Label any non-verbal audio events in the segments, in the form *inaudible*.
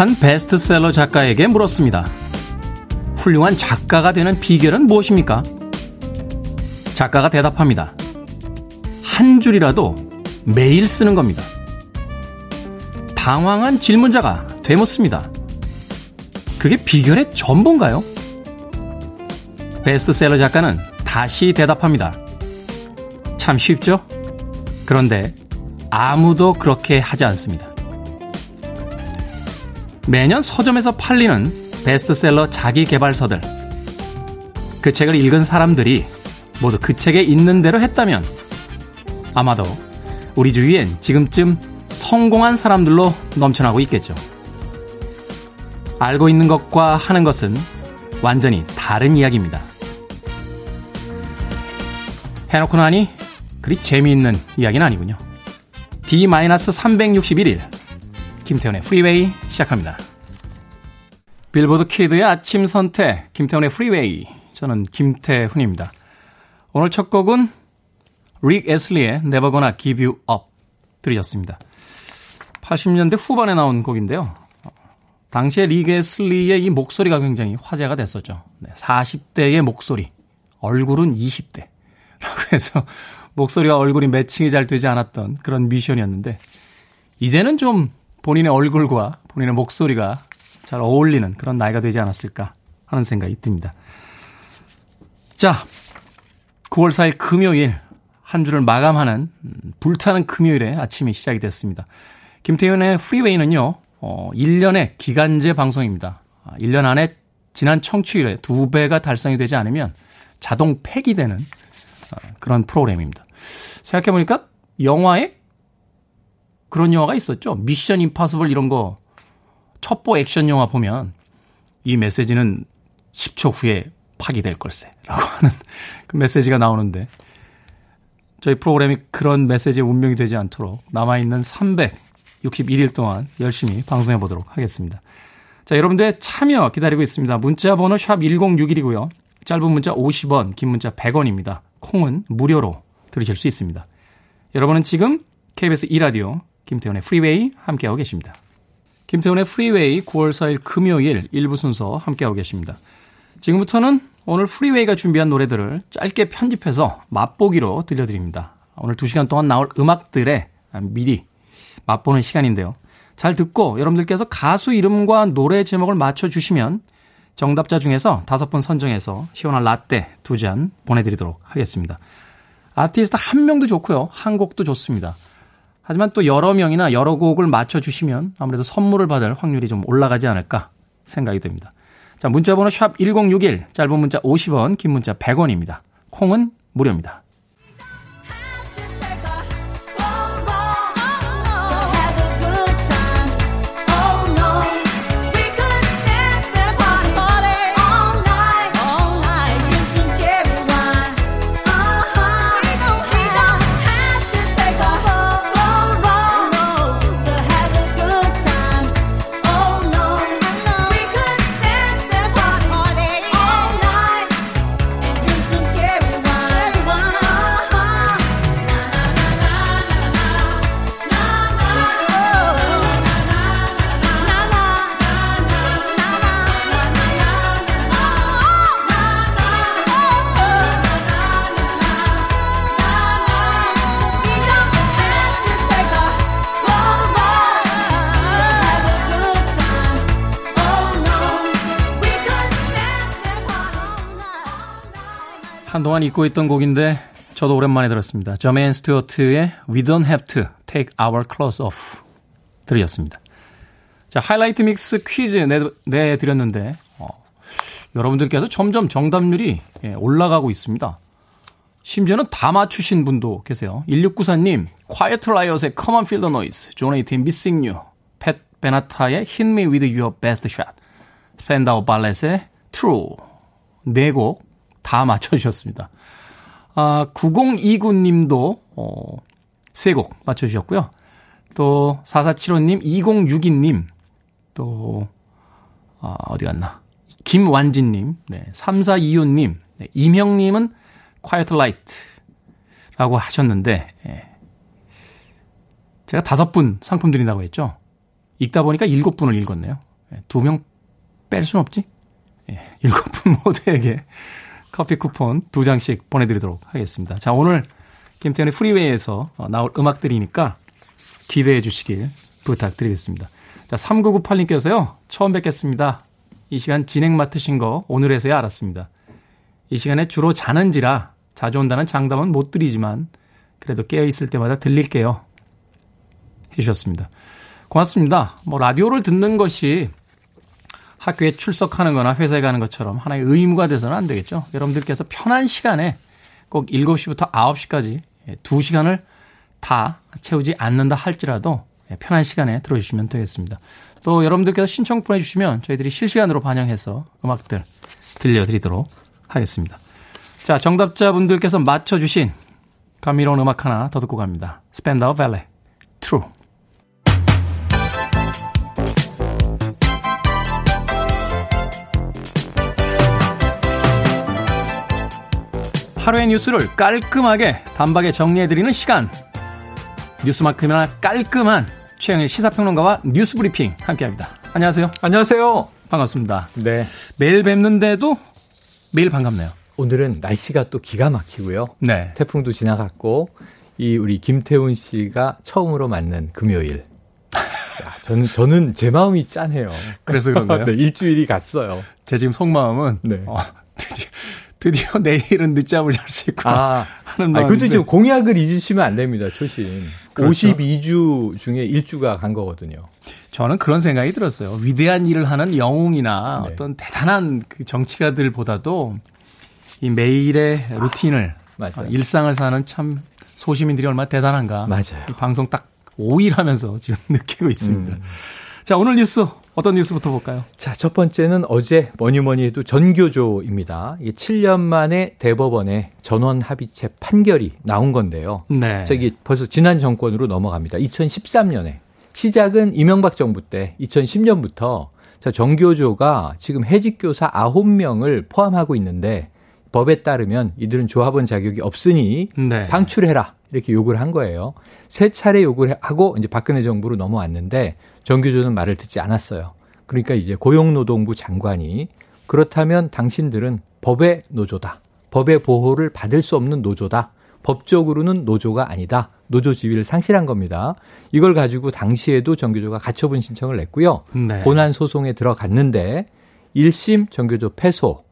한 베스트셀러 작가에게 물었습니다. 훌륭한 작가가 되는 비결은 무엇입니까? 작가가 대답합니다. 한 줄이라도 매일 쓰는 겁니다. 당황한 질문자가 되묻습니다. 그게 비결의 전부인가요? 베스트셀러 작가는 다시 대답합니다. 참 쉽죠? 그런데 아무도 그렇게 하지 않습니다. 매년 서점에서 팔리는 베스트셀러 자기 개발서들. 그 책을 읽은 사람들이 모두 그 책에 있는 대로 했다면 아마도 우리 주위엔 지금쯤 성공한 사람들로 넘쳐나고 있겠죠. 알고 있는 것과 하는 것은 완전히 다른 이야기입니다. 해놓고 나니 그리 재미있는 이야기는 아니군요. D-361일 김태훈의 프리웨이 시작합니다. 빌보드 키드의 아침 선택 김태훈의 프리웨이 저는 김태훈입니다. 오늘 첫 곡은 릭 애슬리의 Never Gonna Give You Up 들으셨습니다. 80년대 후반에 나온 곡인데요. 당시에 릭 애슬리의 이 목소리가 굉장히 화제가 됐었죠. 40대의 목소리, 얼굴은 20대. 라고 해서 목소리와 얼굴이 매칭이 잘 되지 않았던 그런 미션이었는데 이제는 좀 본인의 얼굴과 본인의 목소리가 잘 어울리는 그런 나이가 되지 않았을까 하는 생각이 듭니다. 자, 9월 4일 금요일 한 주를 마감하는 불타는 금요일에 아침이 시작이 됐습니다. 김태현의 프리웨이는요, 어, 1년의 기간제 방송입니다. 1년 아, 안에 지난 청취율의 두 배가 달성이 되지 않으면 자동 폐기되는 어, 그런 프로그램입니다. 생각해보니까 영화에 그런 영화가 있었죠. 미션 임파서블 이런 거 첩보 액션 영화 보면 이 메시지는 10초 후에 파기될 걸세. 라고 하는 그 메시지가 나오는데 저희 프로그램이 그런 메시지의 운명이 되지 않도록 남아있는 361일 동안 열심히 방송해 보도록 하겠습니다. 자, 여러분들의 참여 기다리고 있습니다. 문자 번호 샵 1061이고요. 짧은 문자 50원, 긴 문자 100원입니다. 콩은 무료로 들으실 수 있습니다. 여러분은 지금 KBS 2라디오 김태훈의 프리웨이 함께하고 계십니다. 김태훈의 프리웨이 9월 4일 금요일 1부 순서 함께하고 계십니다. 지금부터는 오늘 프리웨이가 준비한 노래들을 짧게 편집해서 맛보기로 들려드립니다. 오늘 2시간 동안 나올 음악들의 미리 맛보는 시간인데요. 잘 듣고 여러분들께서 가수 이름과 노래 제목을 맞춰주시면 정답자 중에서 다섯 분 선정해서 시원한 라떼 두 잔 보내드리도록 하겠습니다. 아티스트 한 명도 좋고요. 한 곡도 좋습니다. 하지만 또 여러 명이나 여러 곡을 맞춰주시면 아무래도 선물을 받을 확률이 좀 올라가지 않을까 생각이 듭니다. 자, 문자번호 샵 1061, 짧은 문자 50원, 긴 문자 100원입니다. 콩은 무료입니다. 한동안 잊고 있던 곡인데 저도 오랜만에 들었습니다. 저메인 스튜어트의 We Don't Have To Take Our Clothes Off 들으셨습니다. 자, 하이라이트 믹스 퀴즈 내, 내드렸는데 어, 여러분들께서 점점 정답률이 예, 올라가고 있습니다. 심지어는 다 맞추신 분도 계세요. 1694님, Quiet Riot의 Come on Feel the Noise, 존 웨이트 Missing 베나타의 Hit Me With Your Best Shot, 팬다오 발렛의 True 네곡 다 맞춰주셨습니다. 아, 9029님도, 어, 세곡 맞춰주셨고요. 또, 4475님, 2062님, 또, 아, 어디 갔나. 김완진님, 네, 3425님, 네, 임형님은 quiet light 라고 하셨는데, 예. 제가 다섯 분 상품 드린다고 했죠. 읽다 보니까 일곱 분을 읽었네요. 두 명 뺄 순 없지? 예, 일곱 분 모두에게 커피 쿠폰 두 장씩 보내드리도록 하겠습니다. 자, 오늘 김태현의 프리웨이에서 어, 나올 음악들이니까 기대해 주시길 부탁드리겠습니다. 자, 3998님께서요, 처음 뵙겠습니다. 이 시간 진행 맡으신 거 오늘에서야 알았습니다. 이 시간에 주로 자는지라 자주 온다는 장담은 못 드리지만 그래도 깨어 있을 때마다 들릴게요. 해주셨습니다. 고맙습니다. 뭐 라디오를 듣는 것이 학교에 출석하는 거나 회사에 가는 것처럼 하나의 의무가 돼서는 안 되겠죠. 여러분들께서 편한 시간에 꼭 7시부터 9시까지 2시간을 다 채우지 않는다 할지라도 편한 시간에 들어주시면 되겠습니다. 또 여러분들께서 신청 보내주시면 저희들이 실시간으로 반영해서 음악들 들려드리도록 하겠습니다. 자, 정답자분들께서 맞춰주신 감미로운 음악 하나 더 듣고 갑니다. 스펜다우 벨레, True. 하루의 뉴스를 깔끔하게 단박에 정리해드리는 시간. 뉴스만큼이나 깔끔한 최영일 시사평론가와 뉴스 브리핑 함께합니다. 안녕하세요. 안녕하세요. 반갑습니다. 네. 매일 뵙는데도 매일 반갑네요. 오늘은 날씨가 또 기가 막히고요. 네. 태풍도 지나갔고 이 우리 김태훈 씨가 처음으로 맞는 금요일. *laughs* 야, 저는 저는 제 마음이 짠해요. 그래서 그런가요? *laughs* 네, 일주일이 갔어요. 제 지금 속마음은 네. 어, 드디어, 드디어 *laughs* 내일은 늦잠을 잘 수 있구나 아, 하는 마음인데 근데 지금 공약을 잊으시면 안 됩니다. 초심. 그렇죠. 52주 중에 1주가 간 거거든요. 저는 그런 생각이 들었어요. 위대한 일을 하는 영웅이나 네. 어떤 대단한 그 정치가들보다도 이 매일의 루틴을. 어, 일상을 사는 참 소시민들이 얼마나 대단한가. 맞아요. 이 방송 딱 5일 하면서 지금 *laughs* 느끼고 있습니다. 음. 자, 오늘 뉴스 어떤 뉴스부터 볼까요? 자, 첫 번째는 어제 뭐니 뭐니 해도 전교조입니다. 이게 7년 만에 대법원에 전원 합의체 판결이 나온 건데요. 네. 저기 벌써 지난 정권으로 넘어갑니다. 2013년에 시작은 이명박 정부 때 2010년부터 자, 정교조가 지금 해직교사 9명을 포함하고 있는데 법에 따르면 이들은 조합원 자격이 없으니 네. 방출해라 이렇게 요구를 한 거예요. 세 차례 요구를 하고 이제 박근혜 정부로 넘어왔는데 정교조는 말을 듣지 않았어요. 그러니까 이제 고용노동부 장관이 그렇다면 당신들은 법의 노조다. 법의 보호를 받을 수 없는 노조다. 법적으로는 노조가 아니다. 노조 지위를 상실한 겁니다. 이걸 가지고 당시에도 정교조가 가처분 신청을 냈고요. 네. 본안 소송에 들어갔는데 1심 정교조 패소,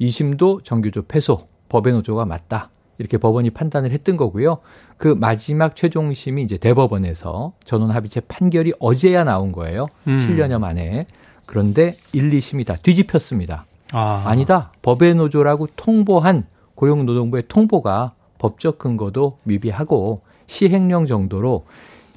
2심도 정교조 패소, 법의 노조가 맞다. 이렇게 법원이 판단을 했던 거고요. 그 마지막 최종심이 이제 대법원에서 전원 합의체 판결이 어제야 나온 거예요. 음. 7년여 만에. 그런데 1, 2심이 다 뒤집혔습니다. 아, 아니다. 법의 노조라고 통보한 고용노동부의 통보가 법적 근거도 미비하고 시행령 정도로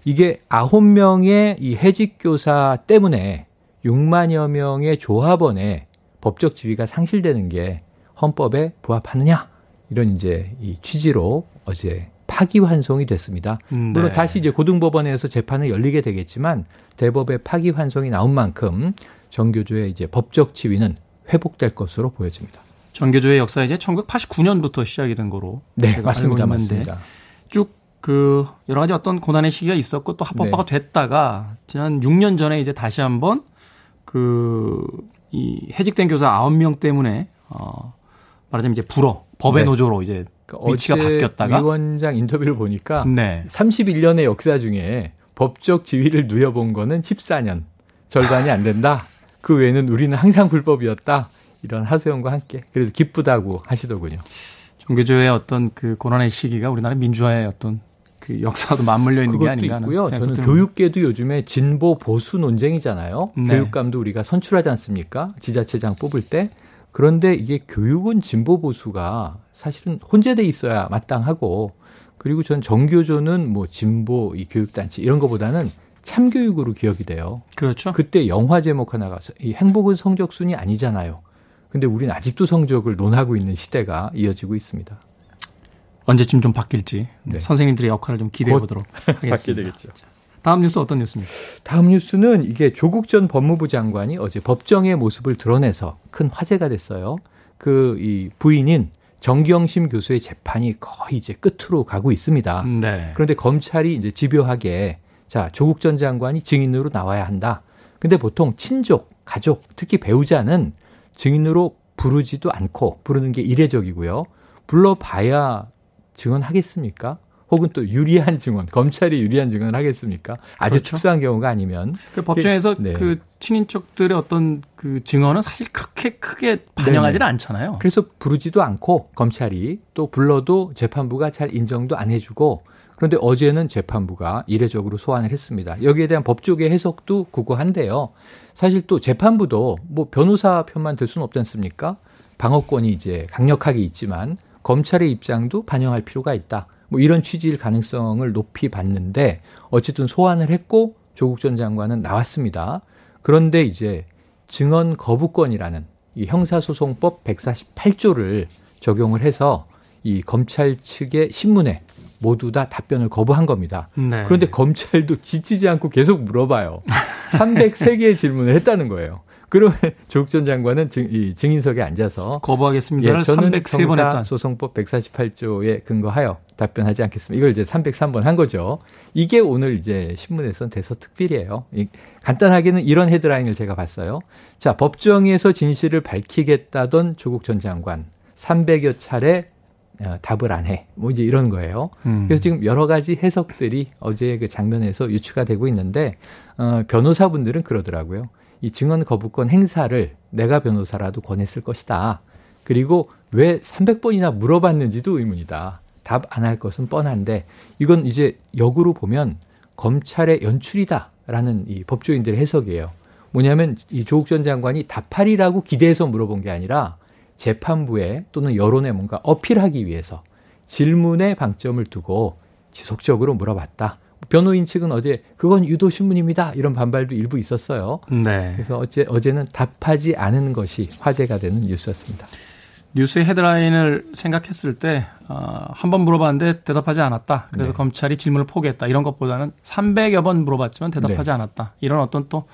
이게 9명의 이 해직교사 때문에 6만여 명의 조합원의 법적 지위가 상실되는 게 헌법에 부합하느냐 이런 이제 이 취지로 어제 파기환송이 됐습니다. 음, 물론 네. 다시 이제 고등법원에서 재판을 열리게 되겠지만 대법의 파기환송이 나온 만큼 정교조의 이제 법적 지위는 회복될 것으로 보여집니다. 정교조의 역사 이제 1989년부터 시작이 된 거로 네, 맞습니다. 맞습니다. 쭉 그 여러 가지 어떤 고난의 시기가 있었고 또 합법화가 네. 됐다가 지난 6년 전에 이제 다시 한번 그 이 해직된 교사 9명 때문에 어 말하자면 이제 불어 법의 네. 노조로 이제 그러니까 위치가 바뀌었다가 위원장 인터뷰를 보니까 네. 31년의 역사 중에 법적 지위를 누려본 거는 14년 절반이 안 된다. 그 외에는 우리는 항상 불법이었다. 이런 하소연과 함께 그래도 기쁘다고 하시더군요. 정교조의 어떤 그 고난의 시기가 우리나라 민주화의 어떤 그 역사도 맞물려 있는 게 아닌가 하는 있고요. 저는 듭니다. 교육계도 요즘에 진보 보수 논쟁이잖아요. 네. 교육감도 우리가 선출하지 않습니까? 지자체장 뽑을 때. 그런데 이게 교육은 진보 보수가 사실은 혼재돼 있어야 마땅하고 그리고 전 정교조는 뭐 진보 이 교육단체 이런 거보다는 참교육으로 기억이 돼요. 그렇죠. 그때 영화 제목 하나가 이 행복은 성적순이 아니잖아요. 근데 우리는 아직도 성적을 논하고 있는 시대가 이어지고 있습니다. 언제쯤 좀 바뀔지 네. 선생님들의 역할을 좀 기대해 곧 보도록 *laughs* 하겠습니다. 되겠죠. 다음 뉴스 어떤 뉴스입니까? 다음 뉴스는 이게 조국 전 법무부 장관이 어제 법정의 모습을 드러내서 큰 화제가 됐어요. 그 이 부인인 정경심 교수의 재판이 거의 이제 끝으로 가고 있습니다. 네. 그런데 검찰이 이제 집요하게 자 조국 전 장관이 증인으로 나와야 한다. 근데 보통 친족 가족, 특히 배우자는 증인으로 부르지도 않고 부르는 게 이례적이고요. 불러봐야 증언하겠습니까? 혹은 또 유리한 증언, 검찰이 유리한 증언을 하겠습니까? 아주 그렇죠. 특수한 경우가 아니면. 그 법정에서 네. 그 친인척들의 어떤 그 증언은 사실 그렇게 크게 반영하지는 않잖아요. 그래서 부르지도 않고 검찰이 또 불러도 재판부가 잘 인정도 안 해주고 그런데 어제는 재판부가 이례적으로 소환을 했습니다. 여기에 대한 법조계 해석도 구구한데요. 사실 또 재판부도 뭐 변호사 편만 들 수는 없지 않습니까? 방어권이 이제 강력하게 있지만 검찰의 입장도 반영할 필요가 있다. 뭐 이런 취지일 가능성을 높이 봤는데 어쨌든 소환을 했고 조국 전 장관은 나왔습니다. 그런데 이제 증언 거부권이라는 이 형사소송법 148조를 적용을 해서 이 검찰 측의 신문에 모두 다 답변을 거부한 겁니다. 네. 그런데 검찰도 지치지 않고 계속 물어봐요. 303개의 질문을 했다는 거예요. 그러면 조국 전 장관은 증, 이 증인석에 앉아서 거부하겠습니다. 예, 저는 303번 했던 소송법 148조에 근거하여 답변하지 않겠습니다. 이걸 이제 303번 한 거죠. 이게 오늘 이제 신문에선 대서특필이에요. 간단하게는 이런 헤드라인을 제가 봤어요. 자, 법정에서 진실을 밝히겠다던 조국 전 장관 300여 차례 어, 답을 안 해. 뭐 이제 이런 거예요. 음. 그래서 지금 여러 가지 해석들이 어제 그 장면에서 유추가 되고 있는데 어, 변호사분들은 그러더라고요. 이 증언 거부권 행사를 내가 변호사라도 권했을 것이다. 그리고 왜 300번이나 물어봤는지도 의문이다. 답 안 할 것은 뻔한데 이건 이제 역으로 보면 검찰의 연출이다라는 이 법조인들의 해석이에요. 뭐냐면 이 조국 전 장관이 답하리라고 기대해서 물어본 게 아니라 재판부에 또는 여론에 뭔가 어필하기 위해서 질문에 방점을 두고 지속적으로 물어봤다. 변호인 측은 어제 그건 유도 신문입니다. 이런 반발도 일부 있었어요. 네. 그래서 어제 어제는 답하지 않은 것이 화제가 되는 뉴스였습니다. 뉴스의 헤드라인을 생각했을 때 어, 한번 물어봤는데 대답하지 않았다. 그래서 네. 검찰이 질문을 포기했다. 이런 것보다는 300여 번 물어봤지만 대답하지 네. 않았다. 이런 어떤 또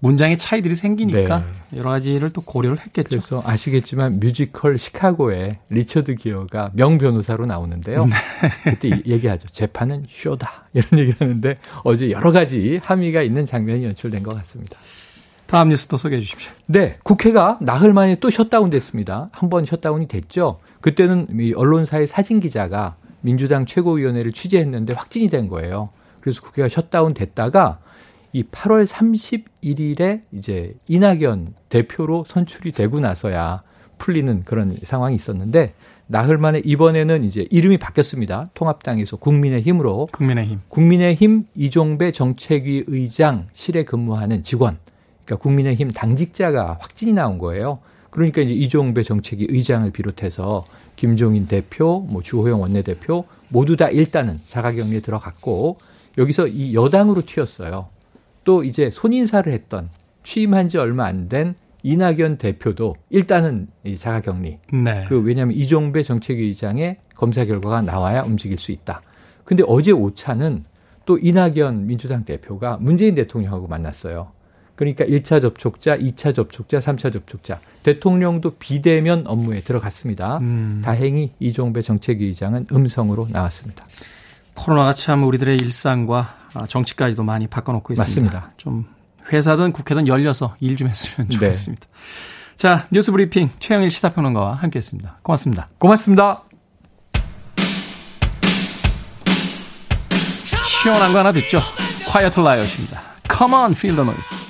문장의 차이들이 생기니까 네. 여러 가지를 또 고려를 했겠죠. 그래서 아시겠지만 뮤지컬 시카고에 리처드 기어가 명 변호사로 나오는데요. 네. 그때 얘기하죠. 재판은 쇼다. 이런 얘기를 하는데 어제 여러 가지 함의가 있는 장면이 연출된 것 같습니다. 다음 뉴스 또 소개해 주십시오. 네. 국회가 나흘 만에 또 셧다운 됐습니다. 한 번 셧다운이 됐죠. 그때는 언론사의 사진 기자가 민주당 최고위원회를 취재했는데 확진이 된 거예요. 그래서 국회가 셧다운 됐다가 이 8월 31일에 이제 이낙연 대표로 선출이 되고 나서야 풀리는 그런 상황이 있었는데 나흘 만에 이번에는 이제 이름이 바뀌었습니다. 통합당에서 국민의힘으로 국민의힘 국민의힘 이종배 정책위 의장실에 근무하는 직원 그러니까 국민의힘 당직자가 확진이 나온 거예요. 그러니까 이제 이종배 정책위 의장을 비롯해서 김종인 대표, 뭐 주호영 원내대표 모두 다 일단은 자가격리에 들어갔고 여기서 이 여당으로 튀었어요. 또 이제 손인사를 했던 취임한 지 얼마 안 된 이낙연 대표도 일단은 이 자가격리. 네. 그 왜냐하면 이종배 정책위 의장의 검사 결과가 나와야 움직일 수 있다. 근데 어제 오차는 또 이낙연 민주당 대표가 문재인 대통령하고 만났어요. 그러니까 1차 접촉자, 2차 접촉자, 3차 접촉자. 대통령도 비대면 업무에 들어갔습니다. 음. 다행히 이종배 정책위의장은 음성으로 나왔습니다. 코로나가 참 우리들의 일상과 아, 정치까지도 많이 바꿔놓고 있습니다. 맞습니다. 좀 회사든 국회든 열려서 일 좀 했으면 네. 좋겠습니다. 네. 자, 뉴스 브리핑 최영일 시사평론가와 함께 했습니다. 고맙습니다. 고맙습니다. 시원한 거 하나 듣죠? quiet riot입니다. Come on, feel the noise.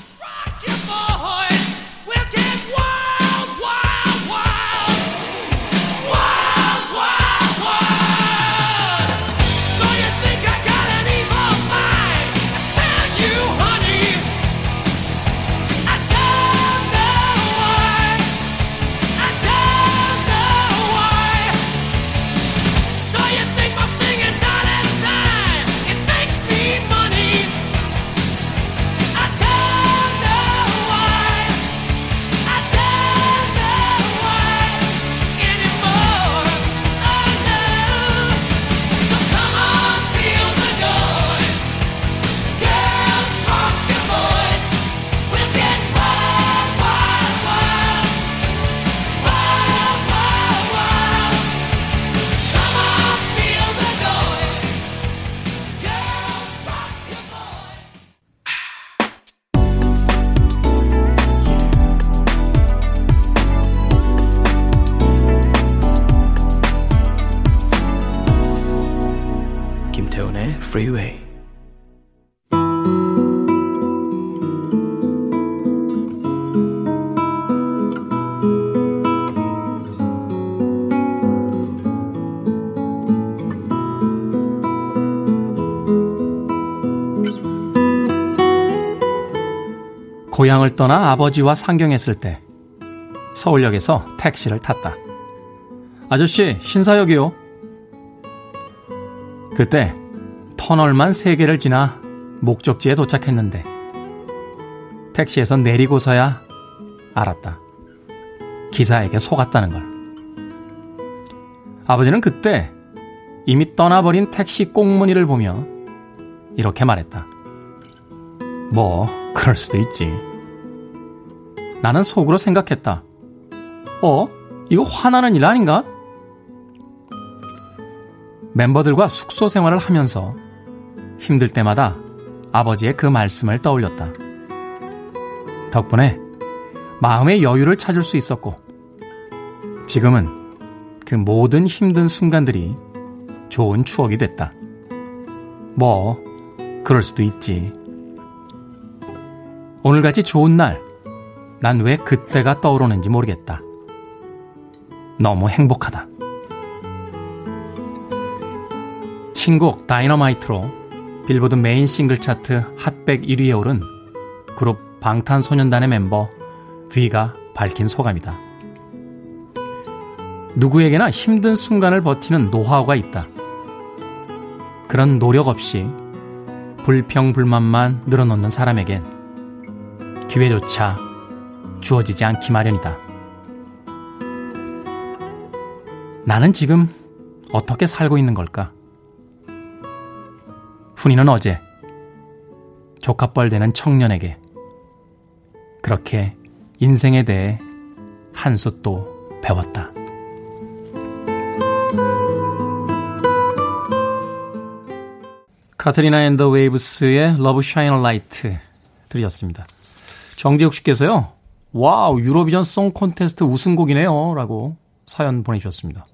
Freeway. 고향을 떠나 아버지와 상경했을 때 서울역에서 택시를 탔다. 아저씨, 신사역이요. 그때 터널만 세 개를 지나 목적지에 도착했는데 택시에서 내리고서야 알았다. 기사에게 속았다는 걸. 아버지는 그때 이미 떠나버린 택시 꽁무니를 보며 이렇게 말했다. 뭐, 그럴 수도 있지. 나는 속으로 생각했다. 어? 이거 화나는 일 아닌가? 멤버들과 숙소 생활을 하면서 힘들 때마다 아버지의 그 말씀을 떠올렸다. 덕분에 마음의 여유를 찾을 수 있었고, 지금은 그 모든 힘든 순간들이 좋은 추억이 됐다. 뭐, 그럴 수도 있지. 오늘같이 좋은 날, 난 왜 그때가 떠오르는지 모르겠다. 너무 행복하다. 신곡 다이너마이트로 빌보드 메인 싱글 차트 핫백 1위에 오른 그룹 방탄소년단의 멤버 V가 밝힌 소감이다. 누구에게나 힘든 순간을 버티는 노하우가 있다. 그런 노력 없이 불평불만만 늘어놓는 사람에겐 기회조차 주어지지 않기 마련이다. 나는 지금 어떻게 살고 있는 걸까? 훈이는 어제 조카뻘 되는 청년에게 그렇게 인생에 대해 한 수 또 배웠다. Katrina and the Waves의 Love Shine a Light 들으셨습니다. 정재욱 씨께서요. 와우 유로비전 송 콘테스트 우승곡이네요 라고 사연 보내주셨습니다.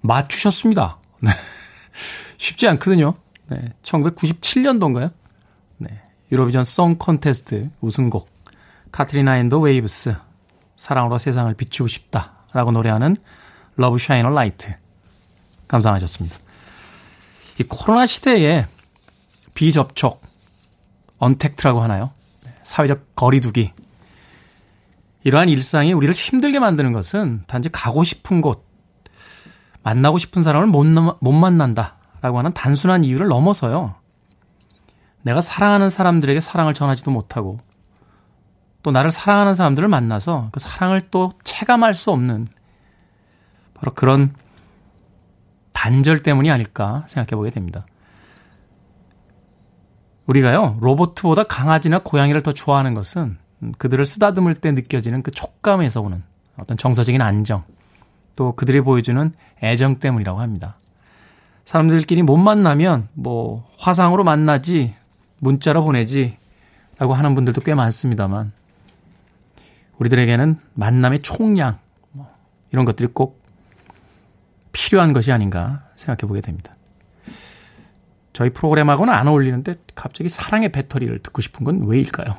맞추셨습니다. 네. *laughs* 쉽지 않거든요. 네. 1997년도인가요? 네. 유로비전 송 콘테스트 우승곡 Katrina and the Waves 사랑으로 세상을 비추고 싶다 라고 노래하는 Love Shine a Light 감상하셨습니다. 이 코로나 시대에 비접촉 언택트라고 하나요? 네. 사회적 거리두기 이러한 일상이 우리를 힘들게 만드는 것은 단지 가고 싶은 곳, 만나고 싶은 사람을 못, 못 만난다 라고 하는 단순한 이유를 넘어서요. 내가 사랑하는 사람들에게 사랑을 전하지도 못하고 또 나를 사랑하는 사람들을 만나서 그 사랑을 또 체감할 수 없는 바로 그런 단절 때문이 아닐까 생각해 보게 됩니다. 우리가요, 로보트보다 강아지나 고양이를 더 좋아하는 것은 그들을 쓰다듬을 때 느껴지는 그 촉감에서 오는 어떤 정서적인 안정, 또 그들이 보여주는 애정 때문이라고 합니다. 사람들끼리 못 만나면 뭐 화상으로 만나지, 문자로 보내지, 라고 하는 분들도 꽤 많습니다만, 우리들에게는 만남의 총량, 뭐 이런 것들이 꼭 필요한 것이 아닌가 생각해 보게 됩니다. 저희 프로그램하고는 안 어울리는데 갑자기 사랑의 배터리를 듣고 싶은 건 왜일까요?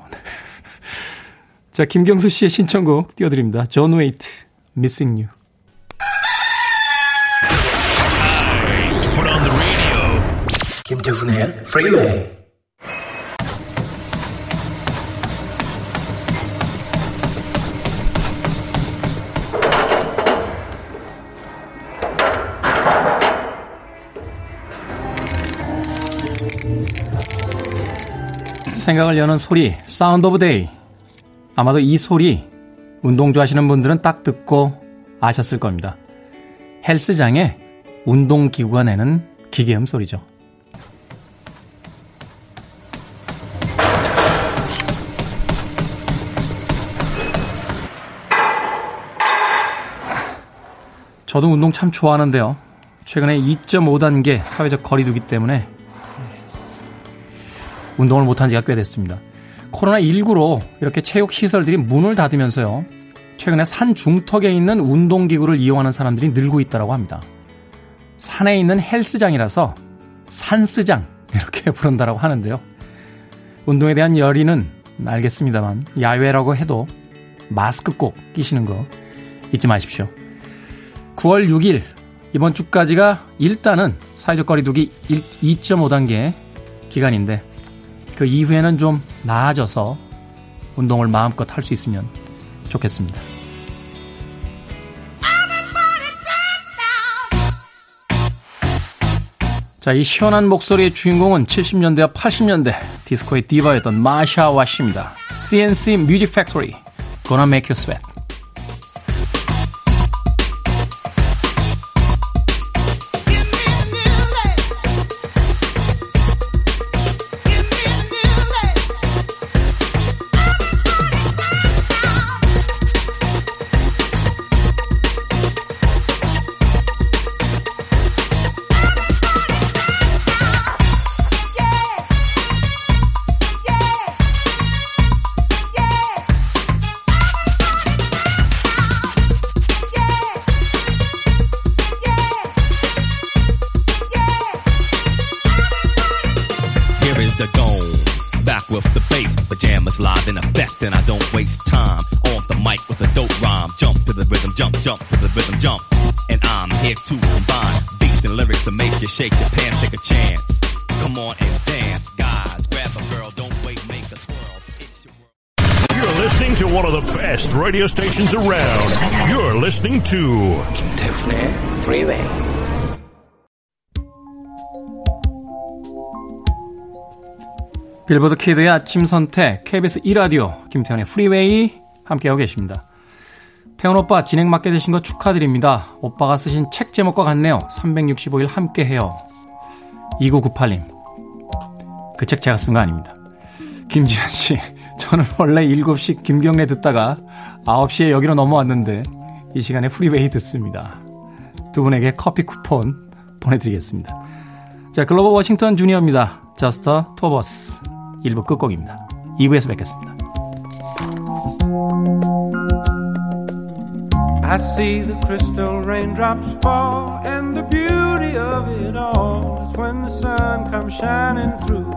*laughs* 자, 김경수 씨의 신청곡 띄워드립니다. 존 웨이트, Missing You. 김태훈의 Freeway. 생각을 여는 소리, Sound of Day. 아마도 이 소리 운동 좋아하시는 분들은 딱 듣고 아셨을 겁니다. 헬스장에 운동기구가 내는 기계음 소리죠. 저도 운동 참 좋아하는데요. 최근에 2.5단계 사회적 거리두기 때문에 운동을 못한 지가 꽤 됐습니다. 코로나19로 이렇게 체육시설들이 문을 닫으면서요. 최근에 산 중턱에 있는 운동기구를 이용하는 사람들이 늘고 있다고 합니다. 산에 있는 헬스장이라서 산스장 이렇게 *laughs* 부른다라고 하는데요. 운동에 대한 열의는 알겠습니다만 야외라고 해도 마스크 꼭 끼시는 거 잊지 마십시오. 9월 6일 이번 주까지가 일단은 사회적 거리두기 2.5단계 기간인데 그 이후에는 좀 나아져서 운동을 마음껏 할 수 있으면 좋겠습니다. 자, 이 시원한 목소리의 주인공은 70년대와 80년대 디스코의 디바였던 마샤 와시입니다. CNC Music Factory, Gonna Make You Sweat. Stations around. You're listening to 김태훈의 Freeway. Billboard Kid의 아침 선택 KBS 2라디오 김태훈의 Freeway 함께하고 계십니다. 태훈 오빠 진행 맡게 되신 거 축하드립니다. 오빠가 쓰신 책 제목과 같네요. 365일 함께해요. 2998님. 그 책 제가 쓴 거 아닙니다. 김지현 씨. 저는 원래 7시 김경래 듣다가 9시에 여기로 넘어왔는데 이 시간에 Freeway 듣습니다. 두 분에게 커피 쿠폰 보내드리겠습니다. 자, 그로버 워싱턴 주니어입니다. Just the Two of Us. 1부 끝곡입니다. 2부에서 뵙겠습니다. I see the crystal raindrops fall, and the beauty of it all is when the sun comes shining through.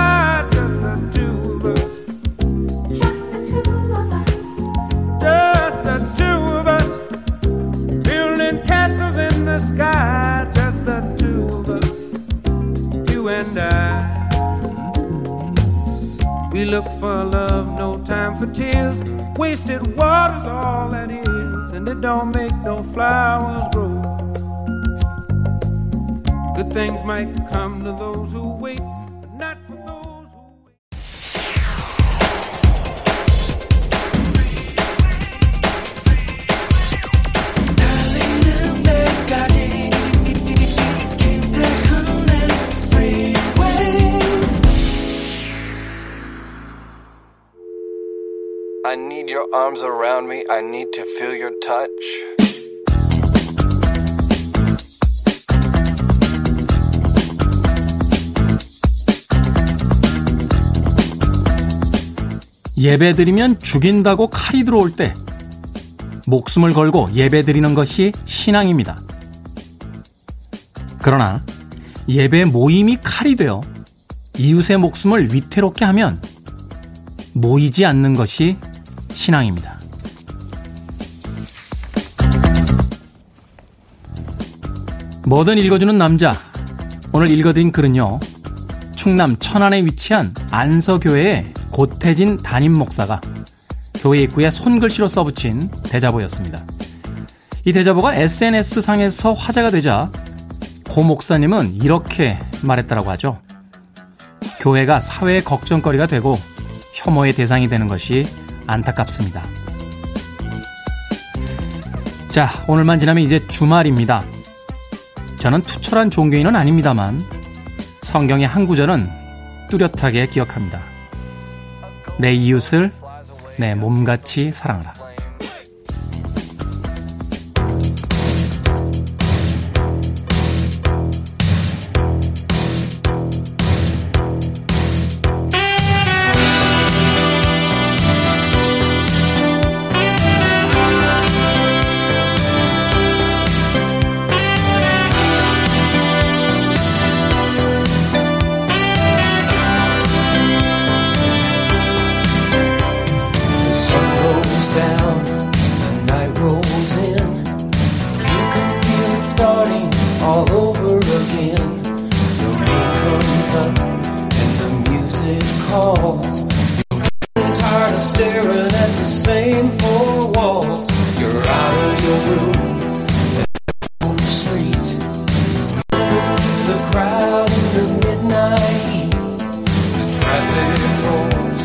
Look for love, no time for tears. Wasted water's all that is, and it don't make no flowers grow. Good things might come to those who wait. I need your arms around me. I need to feel your touch. 예배 드리면 죽인다고 칼이 들어올 때 목숨을 걸고 예배 드리는 것이 신앙입니다. 그러나 예배 모임이 칼이 되어 이웃의 목숨을 위태롭게 하면 모이지 않는 것이 신앙입니다. 뭐든 읽어주는 남자. 오늘 읽어드린 글은요. 충남 천안에 위치한 안서교회의 고태진 담임 목사가 교회 입구에 손글씨로 써붙인 대자보였습니다. 이 대자보가 SNS상에서 화제가 되자 고 목사님은 이렇게 말했다라고 하죠. 교회가 사회의 걱정거리가 되고 혐오의 대상이 되는 것이 안타깝습니다. 자, 오늘만 지나면 이제 주말입니다. 저는 투철한 종교인은 아닙니다만 성경의 한 구절은 뚜렷하게 기억합니다. 내 이웃을 내 몸같이 사랑하라. Same four walls. You're out of your room and on the street. Through the crowd in the midnight heat. The traffic roars,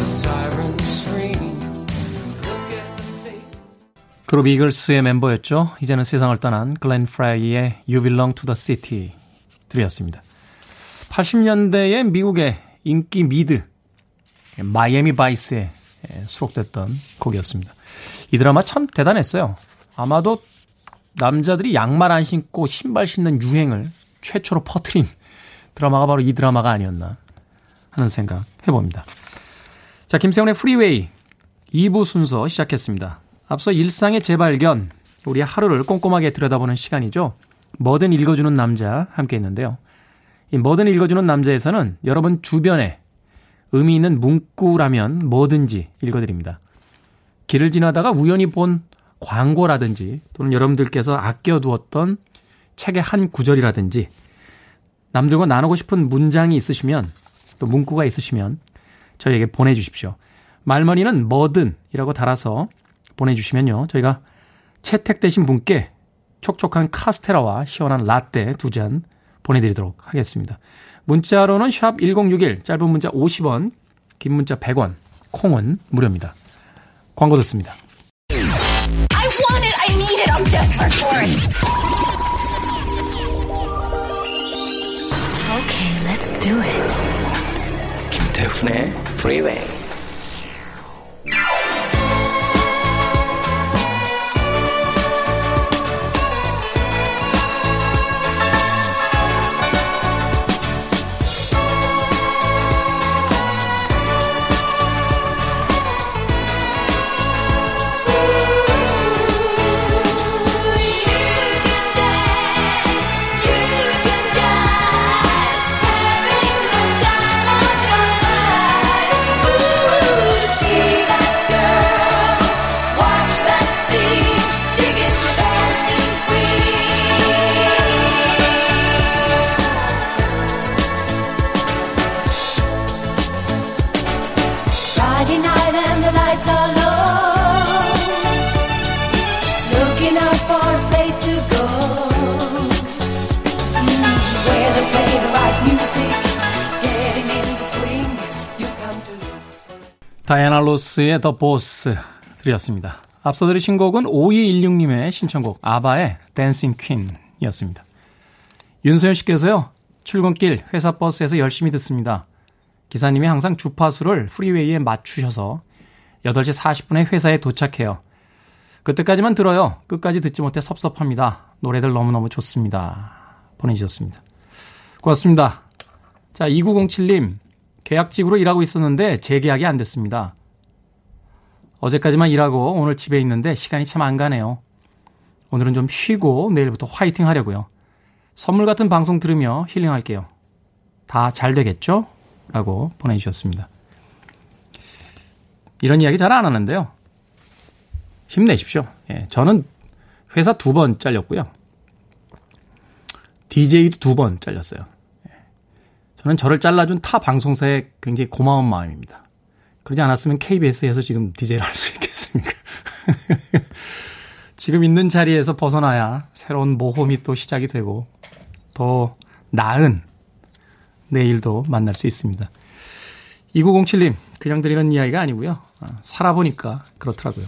the sirens scream. Look at the faces. 그룹 이글스의 멤버였죠. 이제는 세상을 떠난 글렌 프라이의 You Belong to the City 들이었습니다. 80년대에 미국의 인기 미드 마이애미 바이스에 수록됐던 곡이었습니다. 이 드라마 참 대단했어요. 아마도 남자들이 양말 안 신고 신발 신는 유행을 최초로 퍼뜨린 드라마가 바로 이 드라마가 아니었나 하는 생각 해봅니다. 자, 김태훈의 Freeway 2부 순서 시작했습니다. 앞서 일상의 재발견, 우리 하루를 꼼꼼하게 들여다보는 시간이죠. 뭐든 읽어주는 남자 함께 했는데요. 이 뭐든 읽어주는 남자에서는 여러분 주변에 의미 있는 문구라면 뭐든지 읽어드립니다. 길을 지나다가 우연히 본 광고라든지 또는 여러분들께서 아껴두었던 책의 한 구절이라든지 남들과 나누고 싶은 문장이 있으시면 또 문구가 있으시면 저희에게 보내주십시오. 말머리는 뭐든이라고 달아서 보내주시면요. 저희가 채택되신 분께 촉촉한 카스테라와 시원한 라떼 두 잔 보내드리도록 하겠습니다. 문자로는 샵 1061, 짧은 문자 50원, 긴 문자 100원, 콩은 무료입니다. 광고 듣습니다. I want it. I need it. I'm desperate for it. Okay, let's do it. 김태훈의. Friday 로스의 더 보스 드렸습니다. 앞서 들으신 곡은 5216님의 신청곡 아바의 댄싱 퀸이었습니다. 윤소연 씨께서요. 출근길 회사 버스에서 열심히 듣습니다. 기사님이 항상 주파수를 프리웨이에 맞추셔서 8시 40분에 회사에 도착해요. 그때까지만 들어요. 끝까지 듣지 못해 섭섭합니다. 노래들 너무너무 좋습니다. 보내주셨습니다. 고맙습니다. 자, 2907님. 계약직으로 일하고 있었는데 재계약이 안 됐습니다. 어제까지만 일하고 오늘 집에 있는데 시간이 참 안 가네요. 오늘은 좀 쉬고 내일부터 화이팅 하려고요. 선물 같은 방송 들으며 힐링할게요. 다 잘 되겠죠? 라고 보내주셨습니다. 이런 이야기 잘 안 하는데요. 힘내십시오. 예, 저는 회사 두 번 잘렸고요. DJ도 두 번 잘렸어요. 예, 저는 저를 잘라준 타 방송사에 굉장히 고마운 마음입니다. 그러지 않았으면 KBS에서 지금 DJ를 할 수 있겠습니까? *laughs* 지금 있는 자리에서 벗어나야 새로운 모험이 또 시작이 되고 더 나은 내일도 만날 수 있습니다. 2907님, 그냥 드리는 이야기가 아니고요. 아, 살아보니까 그렇더라고요.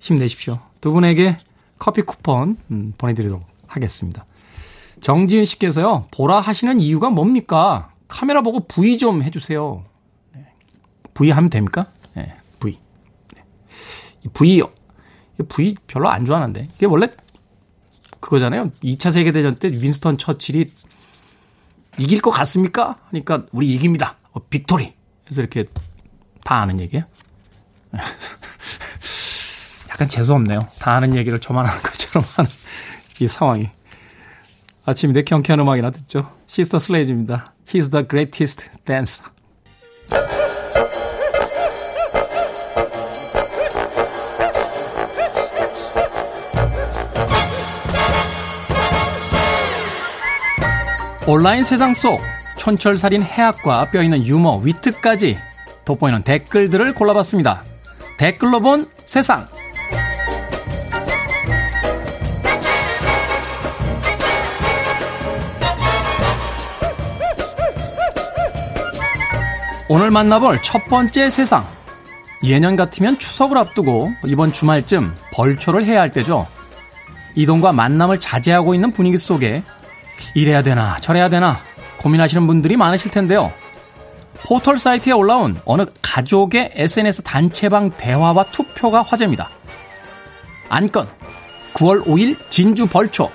힘내십시오. 두 분에게 커피 쿠폰 음, 보내드리도록 하겠습니다. 정지은 씨께서요, 보라 하시는 이유가 뭡니까? 카메라 보고 V 좀 해주세요. 네. V 하면 됩니까? 네, V. 네. 이 V, 이 V 별로 안 좋아하는데. 이게 원래 그거잖아요. 2차 세계대전 때 윈스턴 처칠이 이길 것 같습니까? 하니까 우리 이깁니다. 어, victory. 그래서 이렇게 다 아는 얘기예요. *laughs* 약간 재수없네요. 다 아는 얘기를 저만 하는 것처럼 하는 이 상황이. 아침인데 경쾌한 음악이나 듣죠. 시스터 슬레이즈입니다. He's the greatest dancer. 온라인 세상 속 촌철살인 해학과 뼈있는 유머, 위트까지 돋보이는 댓글들을 골라봤습니다. 댓글로 본 세상. 오늘 만나볼 첫 번째 세상. 예년 같으면 추석을 앞두고 이번 주말쯤 벌초를 해야 할 때죠. 이동과 만남을 자제하고 있는 분위기 속에 이래야 되나 저래야 되나 고민하시는 분들이 많으실 텐데요. 포털 사이트에 올라온 어느 가족의 SNS 단체방 대화와 투표가 화제입니다. 안건 9월 5일 진주 벌초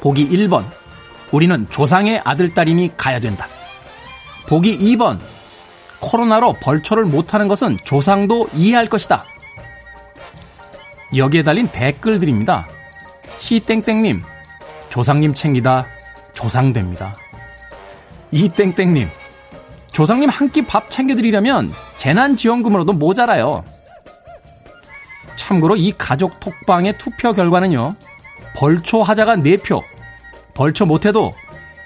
보기 1번 우리는 조상의 아들딸이니 가야 된다. 보기 2번 코로나로 벌초를 못하는 것은 조상도 이해할 것이다. 여기에 달린 댓글들입니다. 시땡땡님, 조상님 챙기다 조상됩니다. 이땡땡님, 조상님 한 끼 밥 챙겨드리려면 재난지원금으로도 모자라요. 참고로 이 가족 톡방의 투표 결과는요, 벌초 하자가 4표, 벌초 못해도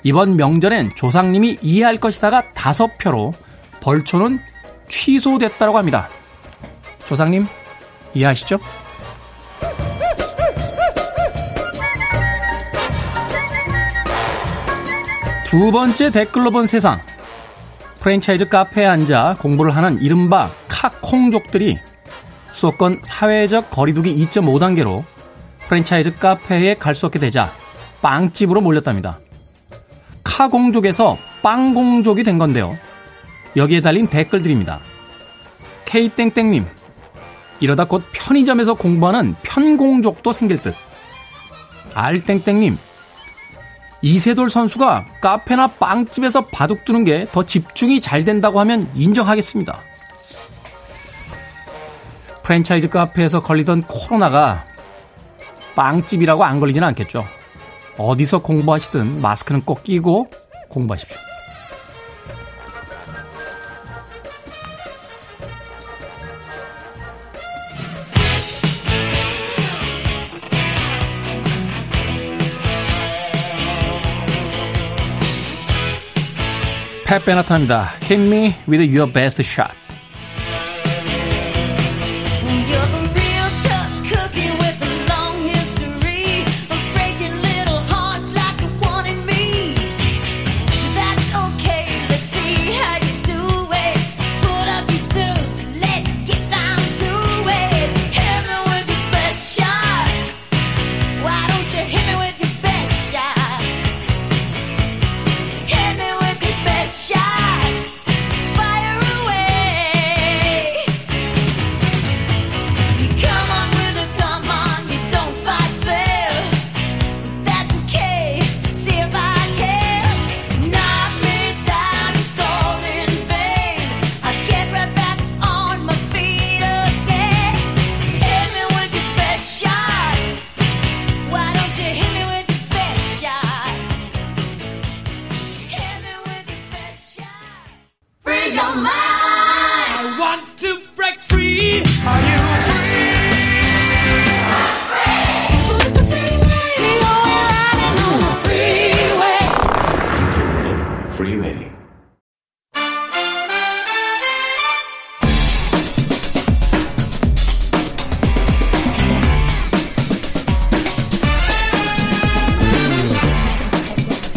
이번 명절엔 조상님이 이해할 것이다가 5표로 벌초는 취소됐다고 합니다. 조상님, 이해하시죠? 두 번째 댓글로 본 세상. 프랜차이즈 카페에 앉아 공부를 하는 이른바 카콩족들이 수도권 사회적 거리두기 2.5단계로 프랜차이즈 카페에 갈 수 없게 되자 빵집으로 몰렸답니다. 카공족에서 빵공족이 된 건데요. 여기에 달린 댓글들입니다. K땡땡님, 이러다 곧 편의점에서 공부하는 편공족도 생길 듯. R땡땡님, 이세돌 선수가 카페나 빵집에서 바둑 두는 게 더 집중이 잘 된다고 하면 인정하겠습니다. 프랜차이즈 카페에서 걸리던 코로나가 빵집이라고 안 걸리지는 않겠죠. 어디서 공부하시든 마스크는 꼭 끼고 공부하십시오. 팻 베나타입니다. Hit me with your best shot.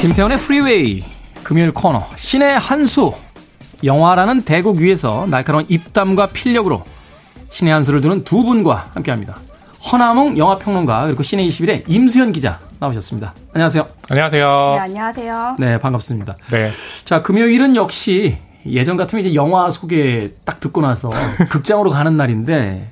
김태훈의 Freeway 금요일 코너 신의 한수 영화라는 대국 위에서 날카로운 입담과 필력으로 신의 한수를 두는 두 분과 함께합니다. 허남웅 영화평론가 그리고 씨네21의 임수현 기자 나오셨습니다. 안녕하세요. 안녕하세요. 네, 안녕하세요. 네 반갑습니다. 네. 자 금요일은 역시 예전 같으면 이제 영화 소개 딱 듣고 나서 *laughs* 극장으로 가는 날인데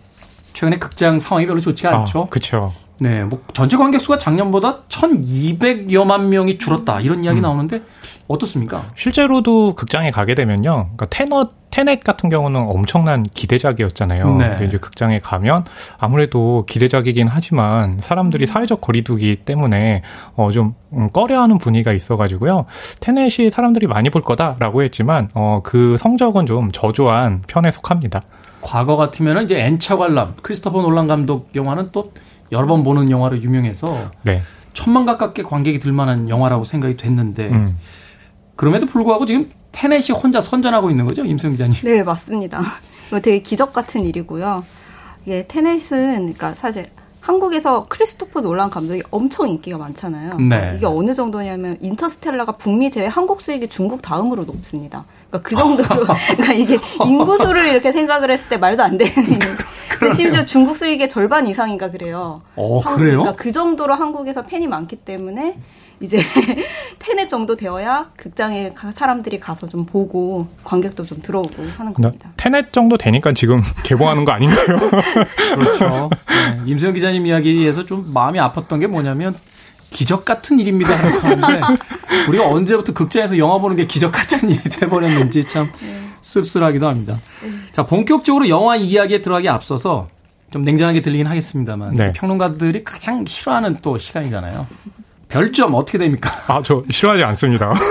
최근에 극장 상황이 별로 좋지가 않죠. 아, 그쵸. 네, 뭐 전체 관객 수가 작년보다 1,200여만 명이 줄었다 이런 이야기 나오는데 어떻습니까? 실제로도 극장에 가게 되면요. 그러니까 테너, 테넷 같은 경우는 엄청난 기대작이었잖아요. 네. 근데 이제 극장에 가면 아무래도 기대작이긴 하지만 사람들이 사회적 거리두기 때문에 어, 좀 음, 꺼려하는 분위기가 있어가지고요. 테넷이 사람들이 많이 볼 거다라고 했지만 어, 그 성적은 좀 저조한 편에 속합니다. 과거 같으면 이제 엔차 관람 크리스토퍼 놀란 감독 영화는 또 여러 번 보는 영화로 유명해서 네. 천만 가깝게 관객이 들 만한 영화라고 생각이 됐는데 음. 그럼에도 불구하고 지금 테넷이 혼자 선전하고 있는 거죠, 임성 기자님. 네, 맞습니다. 이거 되게 기적 같은 일이고요. 이게 테넷은 그러니까 사실 한국에서 크리스토퍼 놀란 감독이 엄청 인기가 많잖아요. 네. 이게 어느 정도냐면 인터스텔라가 북미 제외 한국 수익이 중국 다음으로 높습니다. 그러니까 그 정도로 *laughs* 그러니까 이게 인구수를 이렇게 생각을 했을 때 말도 안 되는 심지어 중국 수익의 절반 이상인가 그래요. 어, 한국- 그래요? 그러니까 그 정도로 한국에서 팬이 많기 때문에 이제 *laughs* 테넷 정도 되어야 극장에 가- 사람들이 가서 좀 보고 관객도 좀 들어오고 하는 나- 겁니다. 테넷 정도 되니까 지금 개봉하는 거 아닌가요? *laughs* 그렇죠. 네, 임수영 기자님 이야기에서 좀 마음이 아팠던 게 뭐냐면 기적 같은 일입니다 하는 거 하는데 *laughs* 우리가 언제부터 극장에서 영화 보는 게 기적 같은 일이 돼버렸는지 참 씁쓸하기도 합니다. 자 본격적으로 영화 이야기에 들어가기 앞서서 좀 냉정하게 들리긴 하겠습니다만 네. 평론가들이 가장 싫어하는 또 시간이잖아요. 별점 어떻게 됩니까? *laughs* 아, 저 싫어하지 않습니다. *laughs*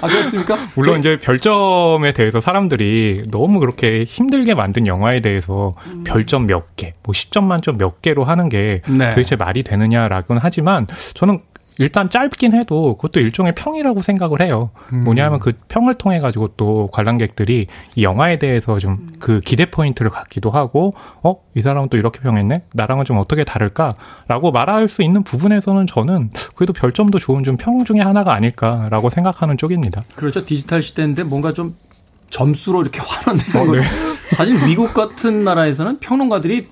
아 그렇습니까? 물론 이제 별점에 대해서 사람들이 너무 그렇게 힘들게 만든 영화에 대해서 별점 몇 개, 뭐 10점 만점 몇 개로 하는 게 네. 도대체 말이 되느냐라고는 하지만 저는 일단 짧긴 해도 그것도 일종의 평이라고 생각을 해요. 뭐냐면 그 평을 통해 가지고 또 관람객들이 이 영화에 대해서 좀 그 기대 포인트를 갖기도 하고 어, 이 사람은 또 이렇게 평했네. 나랑은 좀 어떻게 다를까라고 말할 수 있는 부분에서는 저는 그래도 별점도 좋은 좀 평 중에 하나가 아닐까라고 생각하는 쪽입니다. 그렇죠. 디지털 시대인데 뭔가 좀 점수로 이렇게 *laughs* 환원되는 어, 거. 네. 사실 미국 같은 나라에서는 평론가들이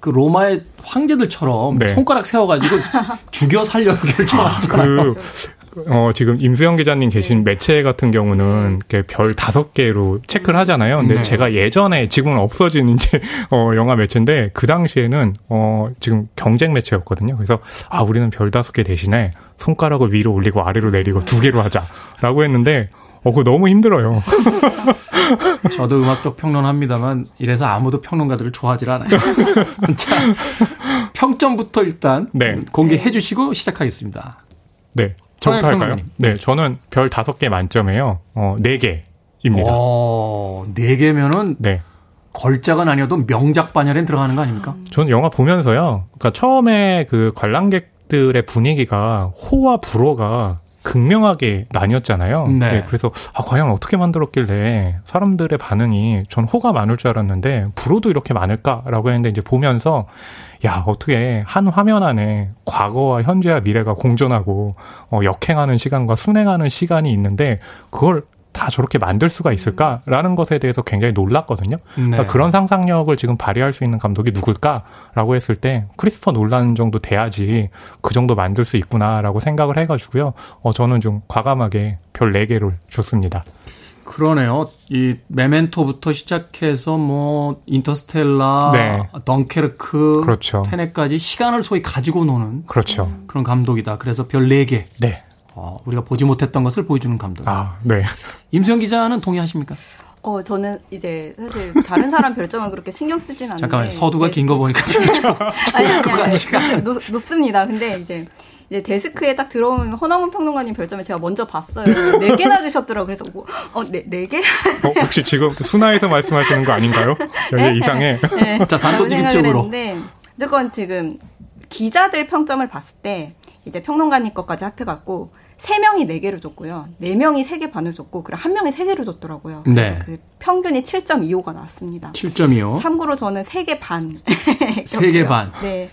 그 로마의 황제들처럼 네. 손가락 세워가지고 *laughs* 죽여 살려고 결정하잖아요. 그, 어, 지금 임수영 기자님 계신 매체 같은 경우는 이렇게 별 다섯 개로 체크를 하잖아요. 근데 네. 제가 예전에 지금은 없어진 이제 *laughs* 어, 영화 매체인데 그 당시에는 어, 지금 경쟁 매체였거든요. 그래서 아, 우리는 별 다섯 개 대신에 손가락을 위로 올리고 아래로 내리고 두 개로 하자라고 했는데 어, 그거 너무 힘들어요. *laughs* 저도 음악 쪽 평론합니다만 이래서 아무도 평론가들을 좋아하질 않아요. *laughs* 자, 평점부터 일단 네. 공개해 주시고 시작하겠습니다. 네. 저부터 평- 할까요? 평론가님. 네. 저는 별 다섯 개 만점에요. 어, 네 개입니다. 어, 네 개면은 네. 걸작은 아니어도 명작 반열에 들어가는 거 아닙니까? 저는 영화 보면서요. 그러니까 처음에 그 관람객들의 분위기가 호와 불호가 극명하게 나뉘었잖아요. 네. 그래서 아, 과연 어떻게 만들었길래 사람들의 반응이 전 호가 많을 줄 알았는데 불호도 이렇게 많을까라고 했는데 이제 보면서 야 어떻게 한 화면 안에 과거와 현재와 미래가 공존하고 어, 역행하는 시간과 순행하는 시간이 있는데 그걸 다 저렇게 만들 수가 있을까라는 것에 대해서 굉장히 놀랐거든요. 네. 그러니까 그런 상상력을 지금 발휘할 수 있는 감독이 누굴까라고 했을 때 크리스토퍼 놀란 정도 돼야지 그 정도 만들 수 있구나라고 생각을 해가지고요. 어 저는 좀 과감하게 별 4개를 줬습니다. 그러네요. 이 메멘토부터 시작해서 뭐 인터스텔라, 네. 덩케르크, 그렇죠. 테넷까지 시간을 소위 가지고 노는 그렇죠. 그런 감독이다. 그래서 별 4개. 네. 어, 우리가 보지 못했던 것을 보여주는 감독. 아, 네. *laughs* 임수영 기자는 동의하십니까? 어, 저는 이제 사실 다른 사람 별점을 그렇게 신경 쓰진 않는데. 잠깐만요. 서두가 네. 긴거 보니까 *laughs* 아니, 아니. *laughs* 높, 높습니다. 근데 이제, 이제 데스크에 딱 들어온 허나문 평론가님 별점을 제가 먼저 봤어요. 네 개나 주셨더라고요. 그래서, 뭐, 어, 네, 네 개? 어, 혹시 지금 순화해서 말씀하시는 거 아닌가요? 여기 이상해. 네. 자, 단도직입적으로. 어쨌건 지금 기자들 평점을 봤을 때, 이제 평론가님 것까지 합해갖고, 세명이네개를 줬고요. 네명이세 개 반을 줬고, 그리고 한명이세 개를 줬더라고요. 그래서 네. 그 평균이 7.25가 나왔습니다. 7점이요. 참고로 저는 세개 반. 세개 반. 네.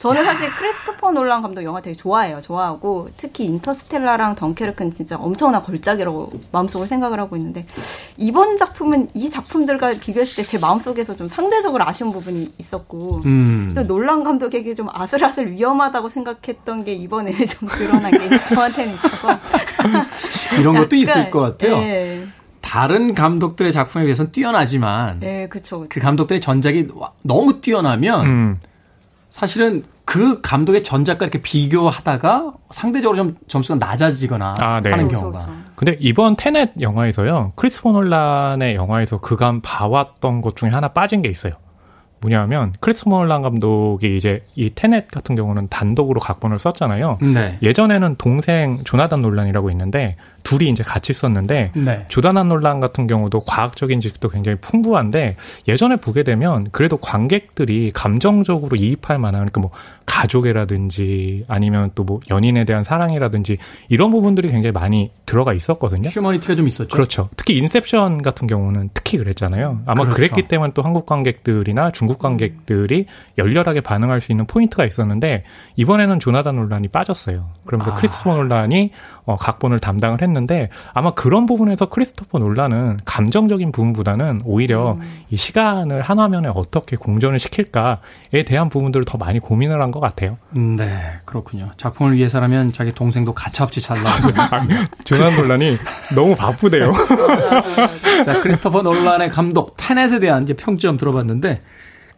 저는 사실 크리스토퍼 놀란 감독 영화 되게 좋아해요. 좋아하고 특히 인터스텔라랑 덩케르크는 진짜 엄청난 걸작이라고 마음속으로 생각을 하고 있는데 이번 작품은 이 작품들과 비교했을 때 제 마음속에서 좀 상대적으로 아쉬운 부분이 있었고 음. 또 놀란 감독에게 좀 아슬아슬 위험하다고 생각했던 게 이번에 *laughs* 좀 드러난 게 저한테는 있어서 *laughs* 이런 것도 약간, 있을 것 같아요. 네, 다른 감독들의 작품에 비해서는 뛰어나지만 네, 그쵸. 그쵸. 그 감독들의 전작이 와- 너무 뛰어나면 음, 사실은 그 감독의 전작과 이렇게 비교하다가 상대적으로 좀 점수가 낮아지거나 아, 네. 하는 그쵸, 경우가 그쵸. 근데 이번 테넷 영화에서요, 크리스포 놀란의 영화에서 그간 봐왔던 것 중에 하나 빠진 게 있어요. 뭐냐면, 크리스포 놀란 감독이 이제 이 테넷 같은 경우는 단독으로 각본을 썼잖아요. 네. 예전에는 동생 조나단 논란이라고 있는데 둘이 이제 같이 썼는데 네. 조단한 논란 같은 경우도 과학적인 지식도 굉장히 풍부한데 예전에 보게 되면 그래도 관객들이 감정적으로 이입할 만한 그러니까 뭐 가족이라든지 아니면 또 뭐 연인에 대한 사랑이라든지 이런 부분들이 굉장히 많이 들어가 있었거든요. 휴머니티가 좀 있었죠. 그렇죠. 특히 인셉션 같은 경우는 특히 그랬잖아요. 아마 그렇죠. 그랬기 때문에 또 한국 관객들이나 중국 관객들이 열렬하게 반응할 수 있는 포인트가 있었는데 이번에는 조나단 논란이 빠졌어요. 그러면서 아. 크리스토퍼 논란이 어, 각본을 담당을 했는데 아마 그런 부분에서 크리스토퍼 논란은 감정적인 부분보다는 오히려 이 시간을 한 화면에 어떻게 공존을 시킬까에 대한 부분들을 더 많이 고민을 한 것 같아요. 음, 네, 그렇군요. 작품을 위해서라면 자기 동생도 가차없이 잘라고. 조나단 논란이 너무 바쁘대요. *laughs* 자, 크리스토퍼 놀란의 감독 테넷에 대한 이제 평점 들어봤는데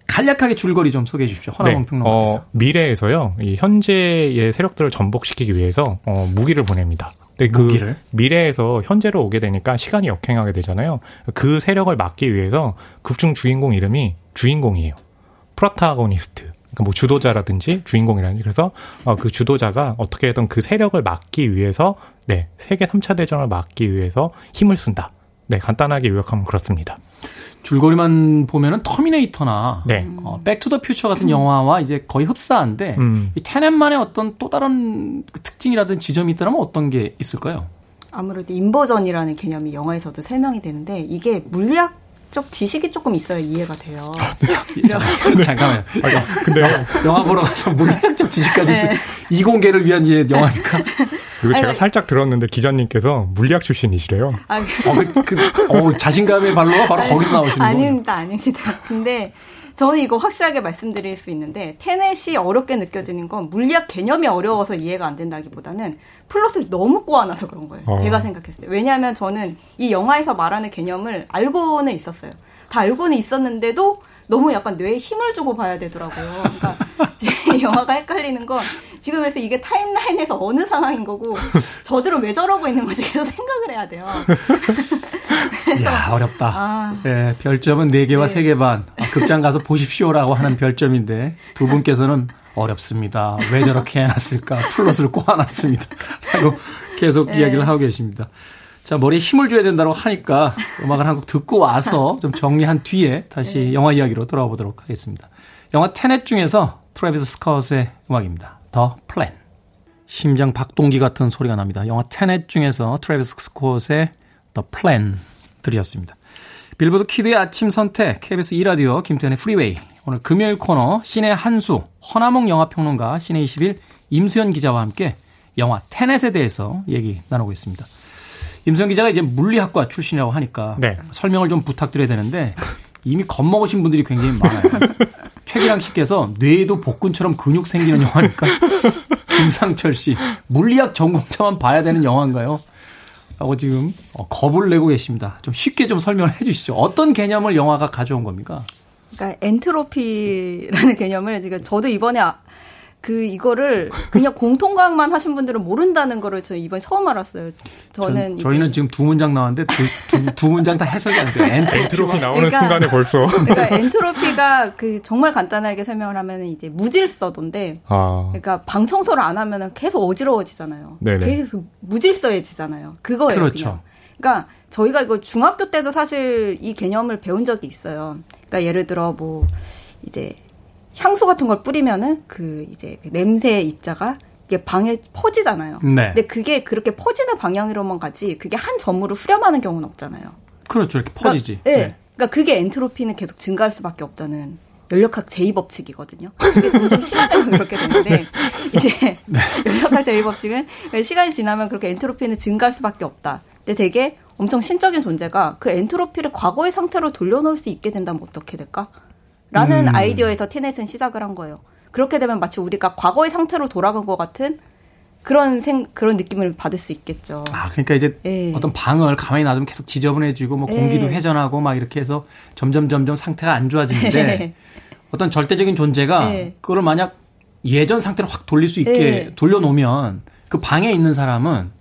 간략하게 줄거리 좀 소개해 주십시오. 허나봉 평론가께서. 어, 미래에서요, 이 현재의 세력들을 전복시키기 위해서 어, 무기를 보냅니다. 근데 그 무기를? 미래에서 현재로 오게 되니까 시간이 역행하게 되잖아요. 그 세력을 막기 위해서 극중 주인공 이름이 주인공이에요. 프로타고니스트. 그러니까 뭐 주도자라든지 주인공이라든지 그래서 어, 그 주도자가 어떻게든 그 세력을 막기 위해서 네 세계 3차 대전을 막기 위해서 힘을 쓴다. 네 간단하게 요약하면 그렇습니다. 줄거리만 보면은 터미네이터나 네. 어, Back to the Future 같은 영화와 이제 거의 흡사한데 음. 이 테넷만의 어떤 또 다른 그 특징이라든 지점이 있다면 어떤 게 있을까요? 아무래도 inversion이라는 개념이 영화에서도 설명이 되는데 이게 물리학 적 지식이 조금 있어야 이해가 돼요. 잠깐만요. 근데 영화 보러 가서 물리학적 지식까지 있어. 이공계를 위한 이제 영화니까. 그리고 제가 아니, 살짝 들었는데 기자님께서 물리학 출신이시래요. 아, 어, 그, 그, 어, 자신감의 발로가 바로 거기서 나오시는 거예요. 아닙니다, 아닙니다. 근데 저는 이거 확실하게 말씀드릴 수 있는데 테넷이 어렵게 느껴지는 건 물리학 개념이 어려워서 이해가 안 된다기보다는 플롯을 너무 꼬아놔서 그런 거예요. 어. 제가 생각했을 때. 왜냐하면 저는 이 영화에서 말하는 개념을 알고는 있었어요. 다 알고는 있었는데도 너무 약간 뇌에 힘을 주고 봐야 되더라고요. 그러니까 제 *laughs* 영화가 헷갈리는 건 지금 그래서 이게 timeline에서 어느 상황인 거고 저들은 왜 저러고 있는 건지 계속 생각을 해야 돼요. *laughs* 이야, 어렵다. 아. 예, 별점은 4개와 네. 3개 반. 아, 극장 가서 보십시오라고 하는 별점인데 두 분께서는 어렵습니다. 왜 저렇게 해놨을까? 플롯을 꼬아놨습니다. 하고 계속 네. 이야기를 하고 계십니다. 자, 머리에 힘을 줘야 된다고 하니까 음악을 한 곡 듣고 와서 *laughs* 좀 정리한 뒤에 다시 네. 영화 이야기로 돌아와 보도록 하겠습니다. 영화 테넷 중에서 트래비스 스캇의 음악입니다. The Plan. 심장 박동기 같은 소리가 납니다. 영화 테넷 중에서 트래비스 스캇의 The Plan 들이었습니다. 빌보드 키드의 아침 선택 KBS 2라디오 김태훈의 Freeway 오늘 금요일 코너 신의 한수 허남웅 영화평론가 씨네21 임수연 기자와 함께 영화 테넷에 대해서 얘기 나누고 있습니다. 임수연 기자가 이제 물리학과 출신이라고 하니까 네. 설명을 좀 부탁드려야 되는데 이미 겁먹으신 분들이 굉장히 많아요. *laughs* 최기랑 씨께서 뇌에도 복근처럼 근육 생기는 영화니까 *laughs* 김상철 씨 물리학 전공자만 봐야 되는 영화인가요? 라고 지금 어, 겁을 내고 계십니다. 좀 쉽게 좀 설명을 해 주시죠. 어떤 개념을 영화가 가져온 겁니까? 그러니까 엔트로피라는 개념을 지금 저도 이번에 아- 그 이거를 그냥 *laughs* 공통과학만 하신 분들은 모른다는 거를 저 이번에 처음 알았어요. 저는 전- 저희는 지금 두 문장 나왔는데 두, 두, 두 문장 다 해석이 안 돼요. *laughs* 엔트로피. 엔트로피 나오는 그러니까- 순간에 벌써. *laughs* 그러니까 엔트로피가 그 정말 간단하게 설명을 하면 이제 무질서도인데 아, 그러니까 방 청소를 안 하면은 계속 어지러워지잖아요. 네네. 계속 무질서해지잖아요. 그거예요. 그렇죠. 그냥. 그러니까 저희가 이거 중학교 때도 사실 이 개념을 배운 적이 있어요. 그러니까 예를 들어 뭐 이제 향수 같은 걸 뿌리면은 그 이제 그 냄새 입자가 이게 방에 퍼지잖아요. 네. 근데 그게 그렇게 퍼지는 방향으로만 가지 그게 한 점으로 수렴하는 경우는 없잖아요. 그렇죠. 이렇게 퍼지지. 그러니까, 네. 네. 그러니까 그게 엔트로피는 계속 증가할 수밖에 없다는 연력학 제2법칙이거든요. 그게 점점 심화되면 *laughs* 그렇게 되는데 이제 네. *laughs* 연력학 제2법칙은 그러니까 시간이 지나면 그렇게 엔트로피는 증가할 수밖에 없다. 근데 되게 엄청 신적인 존재가 그 엔트로피를 과거의 상태로 돌려놓을 수 있게 된다면 어떻게 될까? 라는 음. 아이디어에서 테넷은 시작을 한 거예요. 그렇게 되면 마치 우리가 과거의 상태로 돌아간 것 같은 그런 생 그런 느낌을 받을 수 있겠죠. 아, 그러니까 이제 예. 어떤 방을 가만히 놔두면 계속 지저분해지고 뭐 공기도 예. 회전하고 막 이렇게 해서 점점 점점 상태가 안 좋아지는데 예. 어떤 절대적인 존재가 예. 그거를 만약 예전 상태로 확 돌릴 수 있게 예. 돌려놓으면 그 방에 있는 사람은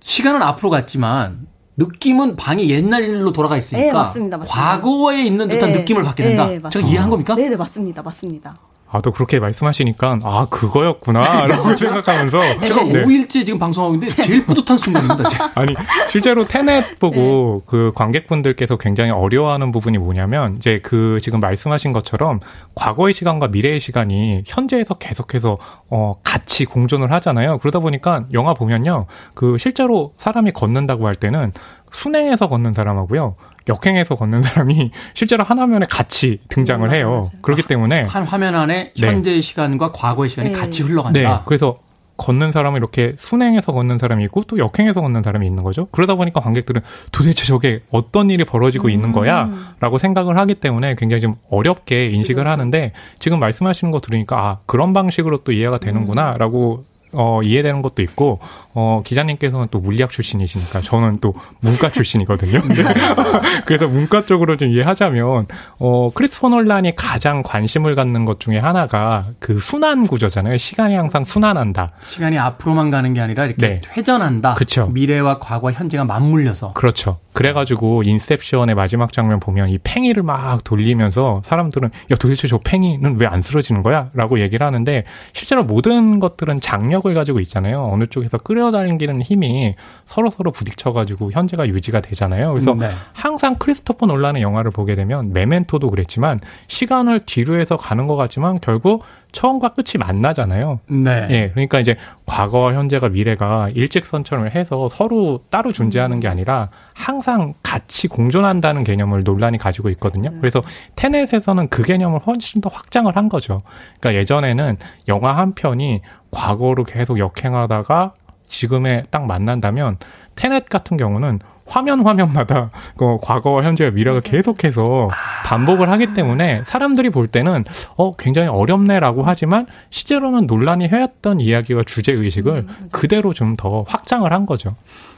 시간은 앞으로 갔지만 느낌은 방이 옛날 일로 돌아가 있으니까 예, 맞습니다, 맞습니다. 과거에 있는 듯한 예. 느낌을 받게 예, 된다. 맞습니다. 제가 이해한 겁니까? 네, 네, 맞습니다. 맞습니다. 아, 또 그렇게 말씀하시니까, 아, 그거였구나 라고 *laughs* 생각하면서. 제가 네. 5일째 지금 방송하고 있는데 제일 뿌듯한 순간입니다. 지금. *laughs* 아니, 실제로 테넷 보고 그 관객분들께서 굉장히 어려워하는 부분이 뭐냐면, 이제 그 지금 말씀하신 것처럼 과거의 시간과 미래의 시간이 현재에서 계속해서 어, 같이 공존을 하잖아요. 그러다 보니까 영화 보면요. 그 실제로 사람이 걷는다고 할 때는 순행해서 걷는 사람하고요. 역행해서 걷는 사람이 *laughs* 실제로 한 화면에 같이 등장을 음, 맞아요, 해요. 맞아요. 그렇기 때문에 한 화면 안에 네. 현재의 시간과 과거의 시간이 네. 같이 흘러간다. 네. 그래서 걷는 사람은 이렇게 순행해서 걷는 사람이 있고 또 역행해서 걷는 사람이 있는 거죠. 그러다 보니까 관객들은 도대체 저게 어떤 일이 벌어지고 있는 거야? 라고 생각을 하기 때문에 굉장히 좀 어렵게 인식을 하는데 지금 말씀하시는 거 들으니까 아, 그런 방식으로 또 이해가 되는구나 라고 어, 이해되는 것도 있고, 어, 기자님께서는 또 물리학 출신이시니까 저는 또 문과 출신이거든요. *laughs* 그래서 문과 쪽으로 좀 이해하자면, 어, 크리스토 놀란이 가장 관심을 갖는 것 중에 하나가 그 순환 구조잖아요. 시간이 항상 순환한다. 시간이 앞으로만 가는 게 아니라 이렇게 네. 회전한다. 그쵸. 미래와 과거, 현재가 맞물려서. 그렇죠. 그래가지고 인셉션의 마지막 장면 보면 이 팽이를 막 돌리면서 사람들은 야 도대체 저 팽이는 왜 안 쓰러지는 거야? 라고 얘기를 하는데 실제로 모든 것들은 장력을 가지고 있잖아요. 어느 쪽에서 끌어 당기는 힘이 서로 서로 부딪혀가지고 현재가 유지가 되잖아요. 그래서 네. 항상 크리스토퍼 놀란의 영화를 보게 되면 메멘토도 그랬지만 시간을 뒤로 해서 가는 것 같지만 결국 처음과 끝이 만나잖아요. 네. 예, 그러니까 이제 과거, 현재가 미래가 일직선처럼 해서 서로 따로 존재하는 게 아니라 항상 같이 공존한다는 개념을 논란이 가지고 있거든요. 그래서 테넷에서는 그 개념을 훨씬 더 확장을 한 거죠. 그러니까 예전에는 영화 한 편이 과거로 계속 역행하다가 지금에 딱 만난다면 테넷 같은 경우는 화면 화면마다 그 과거와 현재와 미래가 계속해서 반복을 하기 때문에 사람들이 볼 때는 어 굉장히 어렵네라고 하지만 실제로는 논란이 해왔던 이야기와 주제 의식을 그대로 좀 더 확장을 한 거죠.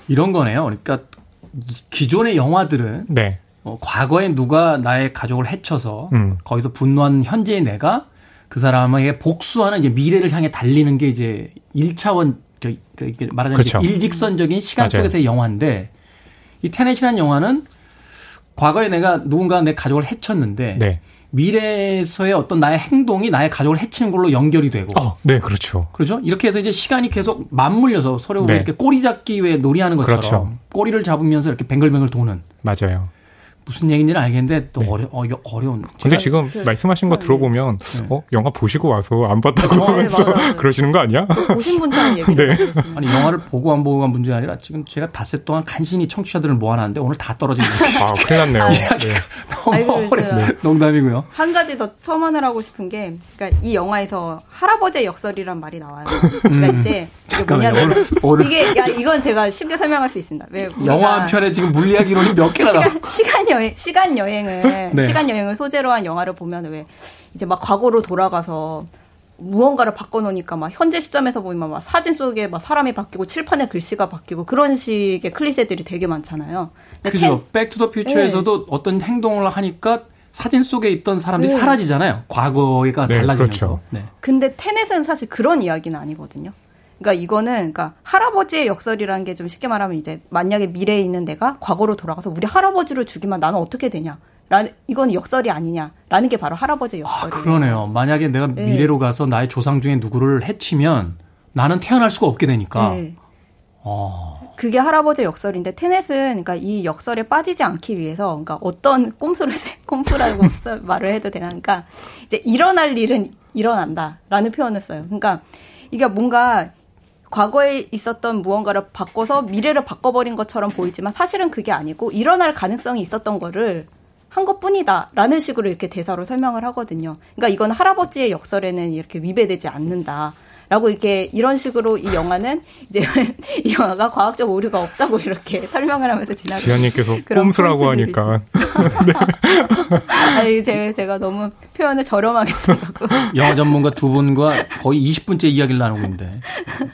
이런 거네요. 그러니까 이- 기존의 영화들은 네, 어, 과거에 누가 나의 가족을 해쳐서 음. 거기서 분노한 현재의 내가 그 사람에게 복수하는 이제 미래를 향해 달리는 게 이제 1차원 그, 그, 이게 말하자면 그렇죠. 일직선적인 시간 맞아요. 속에서의 영화인데 이 테넷이라는 영화는 과거에 내가 누군가 내 가족을 해쳤는데 네, 미래에서의 어떤 나의 행동이 나의 가족을 해치는 걸로 연결이 되고 어, 네, 그렇죠. 그렇죠? 이렇게 해서 이제 시간이 계속 맞물려서 서로 네. 이렇게 꼬리 잡기 왜 놀이하는 것처럼 그렇죠. 꼬리를 잡으면서 이렇게 뱅글뱅글 도는 맞아요. 무슨 얘기인지는 알겠는데 또 어려 어, 어려운. 근데 지금 그- 말씀하신 거 네. 들어보면 어 영화 보시고 와서 안 봤다고 네, 하면서 맞아요. *laughs* 그러시는 거 아니야? 보신 분처럼 얘기를 네. 아니 영화를 보고 안 보고가 문제가 아니라 지금 제가 닷새 동안 간신히 청취자들을 모아놨는데 오늘 다 떨어지고 있어요. 아, 큰일 났네요. *laughs* 네. 너무 어려. 그래서- 농담이고요. 한 가지 더 첨언을 하고 싶은 게, 그러니까 이 영화에서 할아버지의 역설이란 말이 나와요. 그러니까 이제 이게 잠깐만요. 뭐냐면 오늘- 이게 야 이건 제가 쉽게 설명할 수 있습니다. 왜 영화 한 편에 지금 물리학 이론이 몇 개나 나와. 시간, 시간 여행 시간 여행을 *laughs* 네. 시간 여행을 소재로 한 영화를 보면 왜 이제 막 과거로 돌아가서 무언가를 바꿔놓으니까 막 현재 시점에서 보면 막 사진 속에 막 사람이 바뀌고 칠판에 글씨가 바뀌고 그런 식의 클리셰들이 되게 많잖아요. 그죠. Back to the Future에서도 어떤 행동을 하니까 사진 속에 있던 사람들이 네. 사라지잖아요. 과거가 네, 달라지면서. 그렇죠. 네. 근데 테넷은 사실 그런 이야기는 아니거든요. 그러니까 이거는 그러니까 할아버지의 역설이라는 게 좀 쉽게 말하면 이제 만약에 미래에 있는 내가 과거로 돌아가서 우리 할아버지를 죽이면 나는 어떻게 되냐? 라는 이건 역설이 아니냐라는 게 바로 할아버지의 아, 역설이에요. 그러네요. 만약에 내가 네. 미래로 가서 나의 조상 중에 누구를 해치면 나는 태어날 수가 없게 되니까. 네. 어. 그게 할아버지의 역설인데 테넷은 그러니까 이 역설에 빠지지 않기 위해서 그러니까 어떤 꼼수를 세- 꼼수라고 *laughs* 써- 말을 해도 되나 그러니까 이제 일어날 일은 일어난다라는 표현을 써요. 그러니까 이게 뭔가 과거에 있었던 무언가를 바꿔서 미래를 바꿔버린 것처럼 보이지만 사실은 그게 아니고 일어날 가능성이 있었던 거를 한 것뿐이다라는 식으로 이렇게 대사로 설명을 하거든요. 그러니까 이건 할아버지의 역설에는 이렇게 위배되지 않는다. 라고 이렇게 이런 식으로 이 영화는 이제 *laughs* 이 영화가 과학적 오류가 없다고 이렇게 *laughs* 설명을 하면서 지나가. 기현님께서 꼼수라고 하니까 *laughs* 아니 제, 제가 너무 표현을 저렴하게 쓴다고. 영화 전문가 두 분과 거의 20분째 이야기를 나누고 있는데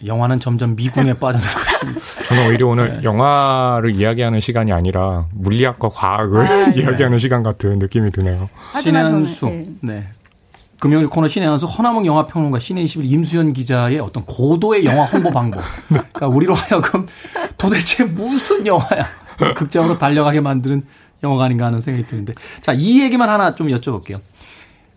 영화는 점점 미궁에 빠져들고 있습니다. 저는 오히려 오늘 네. 영화를 이야기하는 시간이 아니라 물리학과 과학을 아, 네. 이야기하는 시간 같은 느낌이 드네요. 한수. 예. 네. 금요일 코너 신의 한수 허남웅 영화평론가 신의 21 임수연 기자의 어떤 고도의 영화 홍보 방법. *laughs* 그러니까 우리로 하여금 도대체 무슨 영화야. 극장으로 달려가게 만드는 영화가 아닌가 하는 생각이 드는데. 자, 이 얘기만 하나 좀 여쭤볼게요.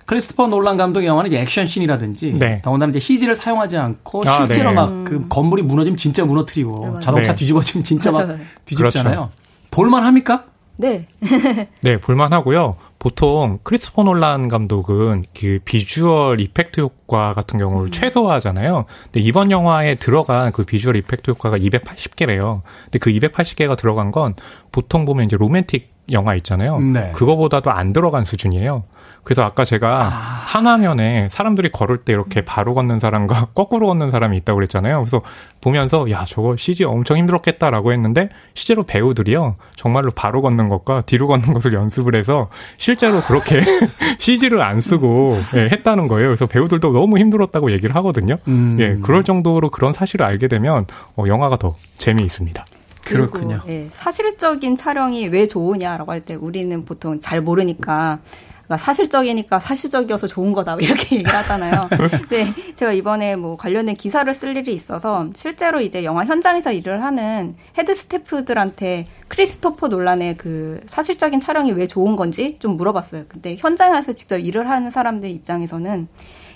크리스토퍼 놀란 감독의 영화는 이제 액션 씬이라든지 네. 더군다나 이제 CG를 사용하지 않고 아, 실제로 네. 막그 건물이 무너지면 진짜 무너뜨리고 네. 자동차 네. 뒤집어지면 진짜 막 맞아요. 뒤집잖아요. 볼만 합니까? 네. *laughs* 네, 볼만 하고요. 보통 크리스토퍼 놀란 감독은 그 비주얼 이펙트 효과 같은 경우를 최소화하잖아요. 근데 이번 영화에 들어간 그 비주얼 이펙트 효과가 280개래요. 근데 그 280개가 들어간 건 보통 보면 이제 로맨틱 영화 있잖아요. 네. 그거보다도 안 들어간 수준이에요. 그래서 아까 제가 한 화면에 사람들이 걸을 때 이렇게 바로 걷는 사람과 *laughs* 거꾸로 걷는 사람이 있다고 그랬잖아요. 그래서 보면서 야 저거 CG 엄청 힘들었겠다라고 했는데 실제로 배우들이요 정말로 바로 걷는 것과 뒤로 걷는 *laughs* 것을 연습을 해서 실제로 그렇게 *laughs* CG를 안 쓰고 예, 했다는 거예요. 그래서 배우들도 너무 힘들었다고 얘기를 하거든요. 음. 예, 그럴 정도로 그런 사실을 알게 되면 어, 영화가 더 재미있습니다. 그렇군요. 예, 사실적인 촬영이 왜 좋으냐라고 할 때 우리는 보통 잘 모르니까 그러니까 사실적이니까 사실적이어서 좋은 거다 이렇게 *laughs* 얘기를 하잖아요. 근데 제가 이번에 뭐 관련된 기사를 쓸 일이 있어서 실제로 이제 영화 현장에서 일을 하는 헤드 스태프들한테 크리스토퍼 놀란의 그 사실적인 촬영이 왜 좋은 건지 좀 물어봤어요. 근데 현장에서 직접 일을 하는 사람들 입장에서는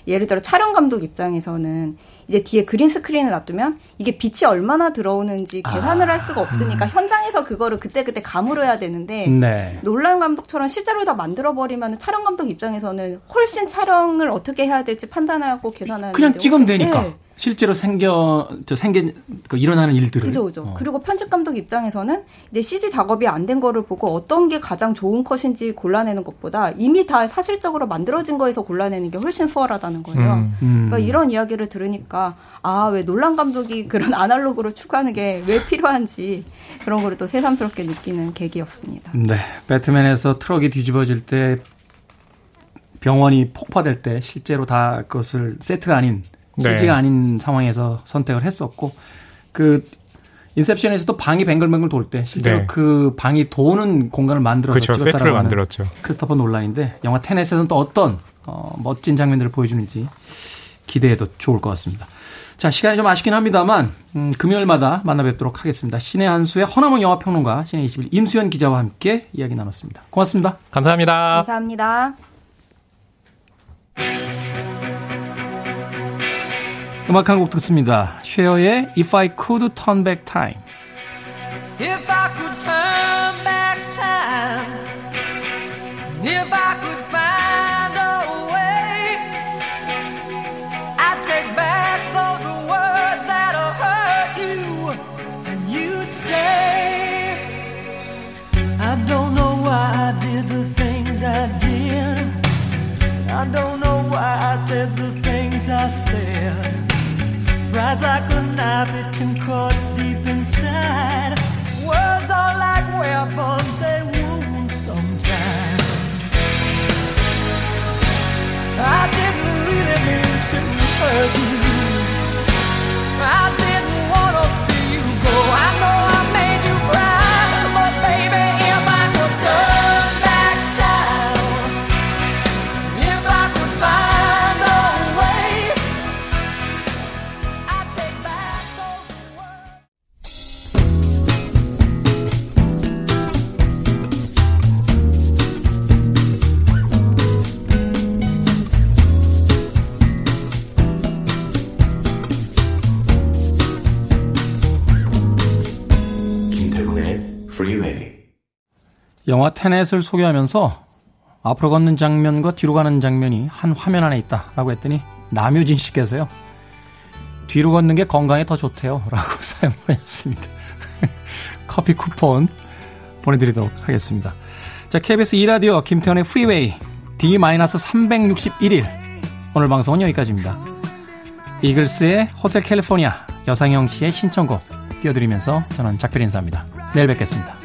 예를 들어 촬영 감독 입장에서는 이제 뒤에 그린 스크린을 놔두면 이게 빛이 얼마나 들어오는지 계산을 할 수가 없으니까 현장에서 그거를 그때그때 감으로해야 되는데 네. 놀란 감독처럼 실제로 다 만들어 버리면 촬영 감독 입장에서는 훨씬 촬영을 어떻게 해야 될지 판단하고 계산하는 그냥 데 찍으면 되니까. 네. 실제로 생겨 저 생겨 그 일어나는 일들을 그죠, 그죠. 어. 그리고 편집 감독 입장에서는 이제 CG 작업이 안 된 거를 보고 어떤 게 가장 좋은 컷인지 골라내는 것보다 이미 다 사실적으로 만들어진 거에서 골라내는 게 훨씬 수월하다는 거예요. 음. 음. 그러니까 이런 이야기를 들으니까 아 왜 놀란 감독이 그런 *laughs* 아날로그로 추구하는 게 왜 필요한지 그런 거를 또 새삼스럽게 느끼는 계기였습니다. 네. 배트맨에서 트럭이 뒤집어질 때 병원이 폭파될 때 실제로 다 그것을 세트가 아닌 네. CG가 아닌 상황에서 선택을 했었고 그 인셉션에서도 방이 뱅글뱅글 돌 때 실제로 네. 그 방이 도는 공간을 만들어서 그렇죠. 찍었다라고 만들었죠. 크리스토퍼 놀란인데 영화 테넷에서는 또 어떤 어, 멋진 장면들을 보여주는지 기대해도 좋을 것 같습니다. 자 시간이 좀 아쉽긴 합니다만 음, 금요일마다 만나 뵙도록 하겠습니다. 신의 한수의 허나문 영화평론가 신의 21 임수연 기자와 함께 이야기 나눴습니다. 고맙습니다. 감사합니다. 감사합니다. 음악 한 곡 듣습니다. 쉐어의 If I Could Turn Back Time. If I could turn back time, if I could I did the things I did. I don't know why I said the things I said. Pride's like a knife, it can cut deep inside. Words are like weapons, they wound sometimes. I didn't really mean to hurt you. I didn't want to see you go. I know 영화 테넷을 소개하면서 앞으로 걷는 장면과 뒤로 가는 장면이 한 화면 안에 있다라고 했더니 남효진 씨께서요. 뒤로 걷는 게 건강에 더 좋대요. 라고 *laughs* 사연 보냈습니다. *laughs* 커피 쿠폰 보내드리도록 하겠습니다. 자, KBS 2라디오 김태훈의 Freeway D-361일 오늘 방송은 여기까지입니다. 이글스의 Hotel California 여상영 씨의 신청곡 띄워드리면서 저는 작별 인사합니다. 내일 뵙겠습니다.